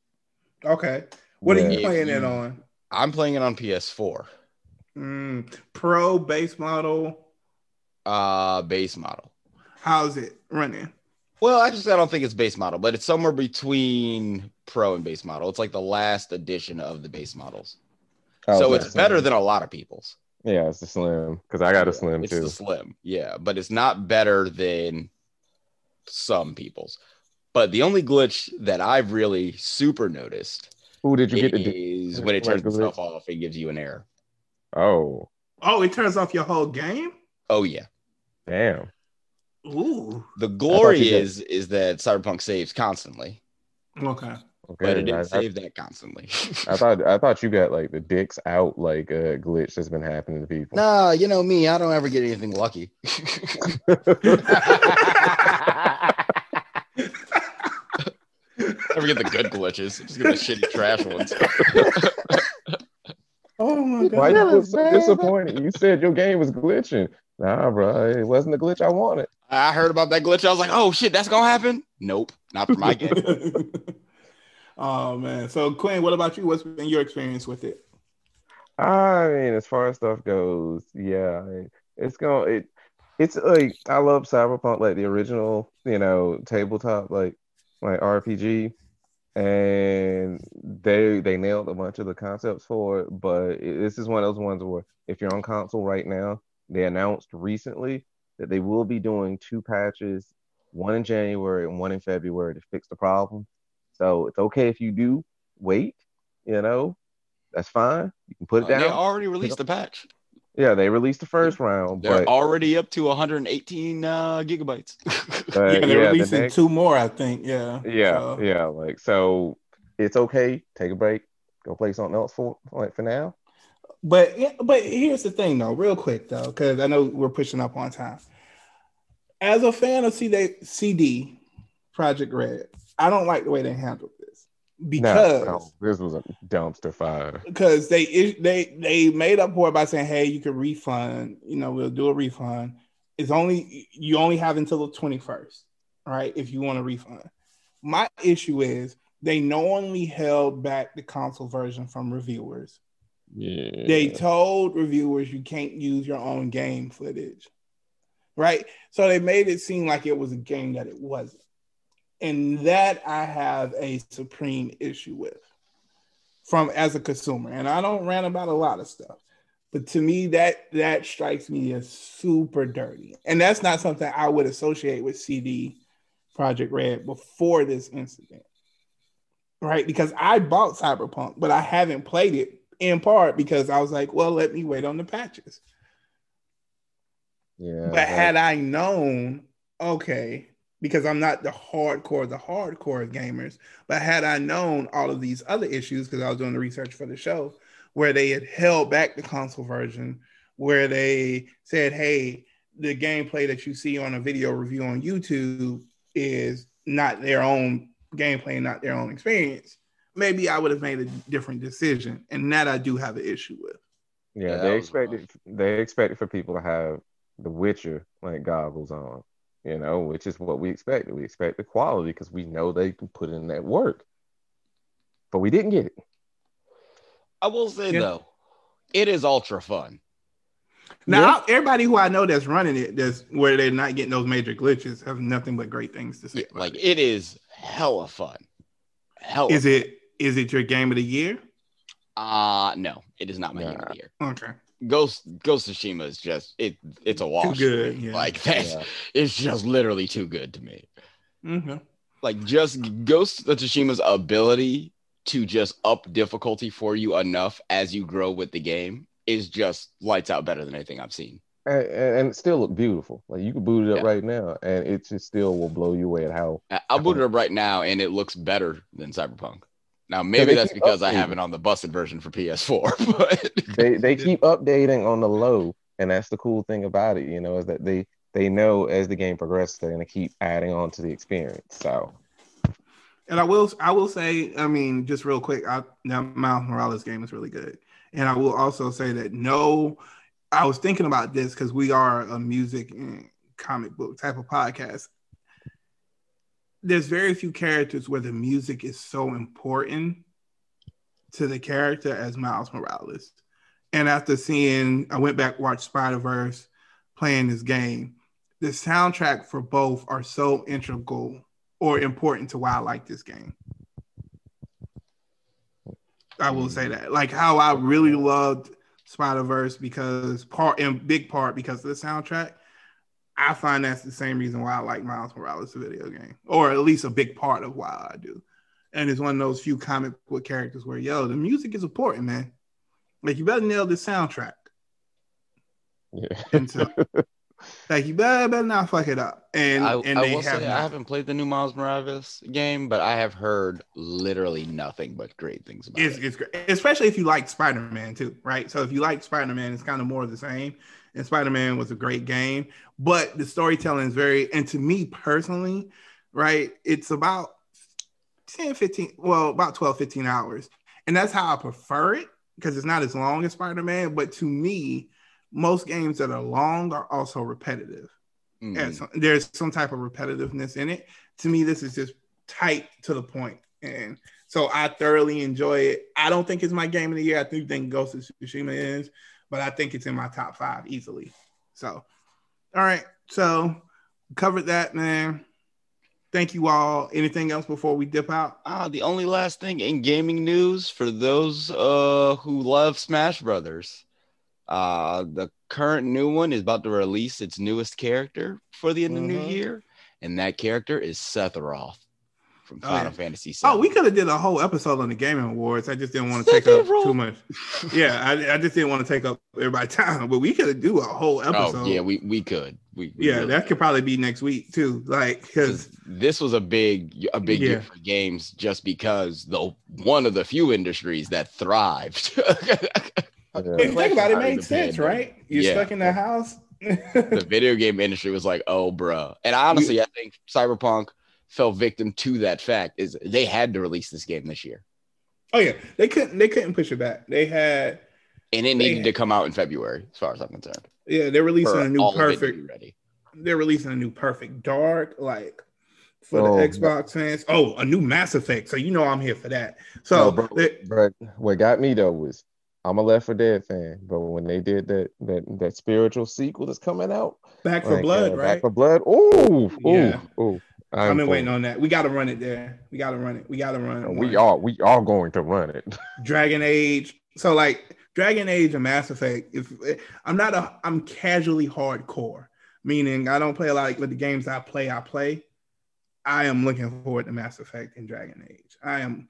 okay. What are you Yeah. playing it If you- on? I'm playing it on PS4, Mm, pro base model. uh, base model. How's it running? Well, actually, I don't think it's base model, but it's somewhere between pro and base model. It's like the last edition of the base models, Oh, so okay. it's better mm-hmm. than a lot of people's. Yeah, it's the slim because I got a slim It's too. It's the slim, yeah, but it's not better than some people's. But the only glitch that I've really super noticed Who did you get to do? is when it turns glitch? itself off, it gives you an error. Oh, Oh, it turns off your whole game. Oh yeah, damn. Ooh. The glory you did. is is that Cyberpunk saves constantly, Okay. Okay, but it didn't I- save that constantly. I thought I thought you got like the dicks out like uh, glitch that's been happening to people. nah, you know me, I don't ever get anything lucky. Never get the good glitches. I Just get the shitty trash ones. Oh my god. Why you That so disappointed? You said your game was glitching. Nah, bro, it wasn't the glitch I wanted. I heard about that glitch. I was like, oh shit, that's gonna happen. Nope, not for my game. oh man. So Quinn, what about you? What's been your experience with it? I mean, as far as stuff goes, yeah, I- it's gonna it. It's like I love Cyberpunk, like the original, you know, tabletop like like RPG, and they they nailed a bunch of the concepts for it. But it, this is one of those ones where if you're on console right now, they announced recently that they will be doing two patches, one in January and one in February to fix the problem. So it's okay if you do wait, you know, that's fine. You can put it down. they already released the patch. Yeah, they released the first round, They're but already up to 118 uh, gigabytes. uh, yeah, they're yeah, the releasing next- two more, I think. Yeah. yeah, So- yeah, like so it's okay. Take a break, go play something else for like for now. But yeah, but here's the thing though, real quick though, because I know we're pushing up on time. As a fan of CD, CD Projekt Red, I don't like the way they handled this because no, this was a dumpster fire. because they they they made up for it by saying, "Hey, you can refund. You know, we'll do a refund. It's only you only have until the twenty first, right? If you want a refund." My issue is they knowingly held back the console version from reviewers. Yeah, They told reviewers you can't use your own game footage, right? So they made it seem like it was a game that it wasn't, and that I have a supreme issue with from as a consumer. And I don't rant about a lot of stuff, but to me that that strikes me as super dirty, and that's not something I would associate with CD Projekt Red before this incident, right? Because I bought Cyberpunk, but I haven't played it in part because I was like, well, let me wait on the patches. yeah. But that- had I known, okay, because I'm not the hardcore, the hardcore gamers, but had I known all of these other issues, because I was doing the research for the show, where they had held back the console version, where they said, hey, the gameplay that you see on a video review on YouTube is not their own gameplay, not their own experience, maybe I would have made a different decision. And that I do have an issue with. yeah, Yeah, they was expected they expected for people to have the Witcher like goggles on, you know, which is what we expected. We expect the quality because we know they can put in that work, but we didn't get it. I will say Yeah. though, it is ultra fun. Now, everybody who I know that's running it, that's where they're not getting those major glitches, have nothing but great things to say. Yeah, about like it. it is hella fun. Hella. is it is it your game of the year? Uh no, it is not my Nah. game of the year. Okay, Ghost Ghost of Tsushima is just it. It's a wash. too good. Yeah. Like that's Yeah. it's just literally too good to me. okay. Like just Ghost of Tsushima's ability to just up difficulty for you enough as you grow with the game is just lights out better than anything I've seen. And, and and it still look beautiful. Like you can boot it up Yeah. right now, and it just still will blow you away at how I'll boot it up right now and it looks better than Cyberpunk. Now maybe that's keep because I have it on the busted version for PS4, but they they keep updating on the low, and that's the cool thing about it. You know, is that they they know as the game progresses, they're gonna keep adding on to the experience. So And I will I will say, I mean, just real quick, I, now Miles Morales game is really good. And I will also say that no, I was thinking about this because we are a music and comic book type of podcast. There's very few characters where the music is so important to the character as Miles Morales. And after seeing, I went back watched Spider Verse playing this game. The soundtrack for both are so integral or important to why I like this game. I will say that. Like how I really loved Spider Verse because part in big part because of the soundtrack. I find that's the same reason why I like Miles Morales, the video game, or at least a big part of why I do. And it's one of those few comic book characters where, yo, the music is important, man. Like you better nail the soundtrack. yeah, And so, Like you better, better not fuck it up. And I, and I they will have say not. I haven't played the new Miles Morales game, but I have heard literally nothing but great things about It's, it. it's great, especially if you like Spider Man too, right? So if you like Spider Man, it's kind of more of the same. And Spider Man was a great game, but the storytelling is very, and to me personally, right, it's about 10, 15, well, about 12, 15 hours. And that's how I prefer it because it's not as long as Spider Man. But to me, most games that are long are also repetitive. Mm. Yeah, so there's some type of repetitiveness in it. To me, this is just tight to the point, and so I thoroughly enjoy it. I don't think it's my game of the year. I do think Ghost of Tsushima is, but I think it's in my top five easily. So, all right, so covered that, man. Thank you all. Anything else before we dip out? Ah, the only last thing in gaming news for those uh who love Smash Brothers. Uh the current new one is about to release its newest character for the end of the new year, and that character is Sephiroth from Oh, yeah. Fantasy VII. Oh, we could have did a whole episode on the gaming awards. I just didn't want to take up too much. Yeah, I, I just didn't want to take up everybody's time, but we could do a whole episode. Oh yeah, we we could. We, we yeah, really that could probably be next week too. Like, because 'Cause this was a big a big Yeah. year for games just because the one of the few industries that thrived. Yeah. If you think about it, it made sense, right? You're Yeah. stuck in the house. the video game industry was like, oh, bro. And honestly, I think Cyberpunk fell victim to that fact. Is they had to release this game this year, oh yeah, they couldn't. They couldn't push it back. They had. and it They- needed to come out in February, as far as I'm concerned. Yeah, they're releasing a new all of it to perfect. ready. They're releasing a new perfect dark, like for Oh, the Xbox fans. Oh, a new Mass Effect. So you know I'm here for that. So No, bro, they- but what got me though was I'm a Left 4 Dead fan, but when they did that that that spiritual sequel that's coming out, Back for like, Blood, uh, right? Back 4 Blood. Ooh, ooh, Yeah. Ooh. I've been waiting on that. We got to run it there. We got to run it. We got to run it. We are we are going to run it. Dragon Age. So like Dragon Age and Mass Effect. If eh, I'm not a, I'm casually hardcore, meaning I don't play a lot of the games I play. I play. I am looking forward to Mass Effect and Dragon Age. I am.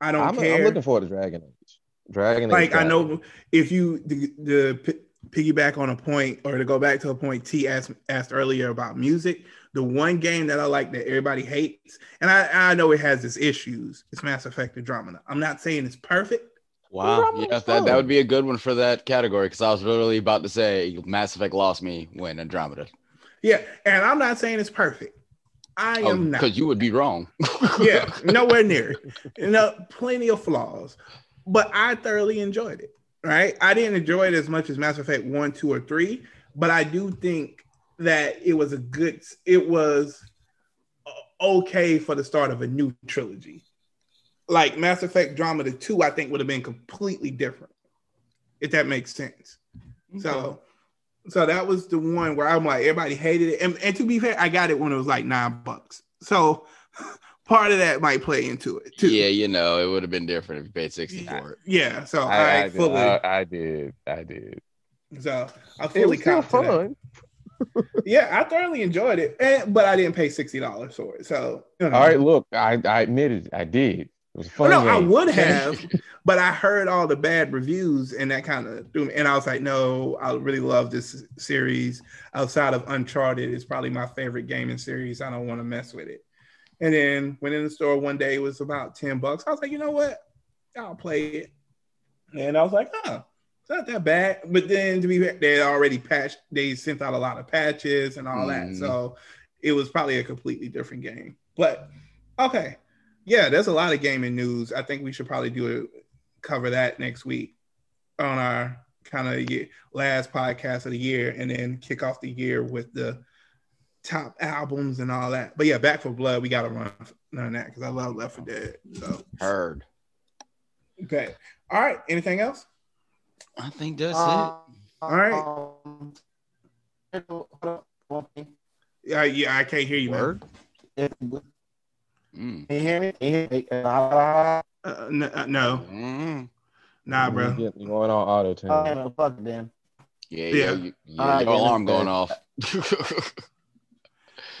I don't I'm, care. I'm looking forward to Dragon Age. Dragon Age. like I know if you the, the p- piggyback on a point or to go back to a point T asked asked earlier about music. The one game that I like that everybody hates, and I, I know it has its issues, it's Mass Effect Andromeda. I'm not saying it's perfect. Wow, yeah, that, that would be a good one for that category because I was literally about to say Mass Effect lost me when Andromeda. Yeah, and I'm not saying it's perfect. I am oh, not. because you would be wrong. yeah, nowhere near. You know, plenty of flaws, but I thoroughly enjoyed it. Right, I didn't enjoy it as much as Mass Effect one, two, or three, but I do think that it was a good. It was uh, okay for the start of a new trilogy. Like Mass Effect Andromeda two, I think would have been completely different, if that makes sense. So, so that was the one where I'm like, everybody hated it. And, and to be fair, I got it when it was like nine bucks. So part of that might play into it too. yeah, you know, it would have been different if you paid 60 Yeah. for it. Yeah. So I, I, I, did, fully, I, I did. I did. so I It fully was still cop that. fun. Yeah, I thoroughly enjoyed it, and, but I didn't pay sixty dollars for it. So you know. All right, look, I, I admitted I did. It was a fun. no, I would have, but I heard all the bad reviews, and that kind of threw me. And I was like, no, I really love this series. Outside of Uncharted, it's probably my favorite gaming series. I don't want to mess with it. And then went in the store one day, it was about ten bucks. I was like, you know what, I'll play it. And I was like, oh, it's not that bad. But then to be fair, they already patched. They sent out a lot of patches and all that, Mhm. so it was probably a completely different game. But okay, yeah, there's a lot of gaming news. I think we should probably do a, cover that next week on our kind of last podcast of the year, and then kick off the year with the top albums and all that. But yeah, Back 4 Blood, we got to run on that because I love Left 4 Dead. So Heard. okay, all right. Anything else? I think that's Uh, All right. um, hold on, one thing. Yeah, yeah, I can't hear it. you, man. Word. Can Mm. you hear me? Can you hear me? Uh, Uh, n- uh, no, Mm. nah, bro. get- you going on auto tune. oh, man, fuck it then. Yeah, Yeah. yeah. You, you, All right, your then, alarm going off.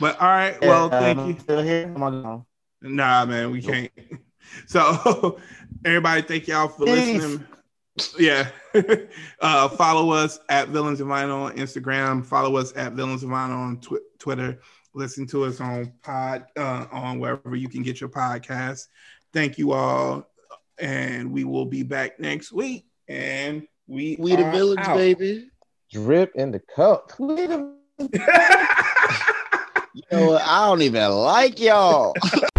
But all right, well, Yeah, thank um, you. Still here? Am I gone? Nah, man, we can't. So, everybody, thank y'all for Peace. listening. Yeah. uh, follow us at Villains of Vinyl on Instagram. Follow us at Villains of Vinyl on tw- Twitter. Listen to us on pod uh, on wherever you can get your podcast. Thank you all, and we will be back next week. And we We the are villains, out. baby. Drip in the cup. You know what? I don't even like y'all.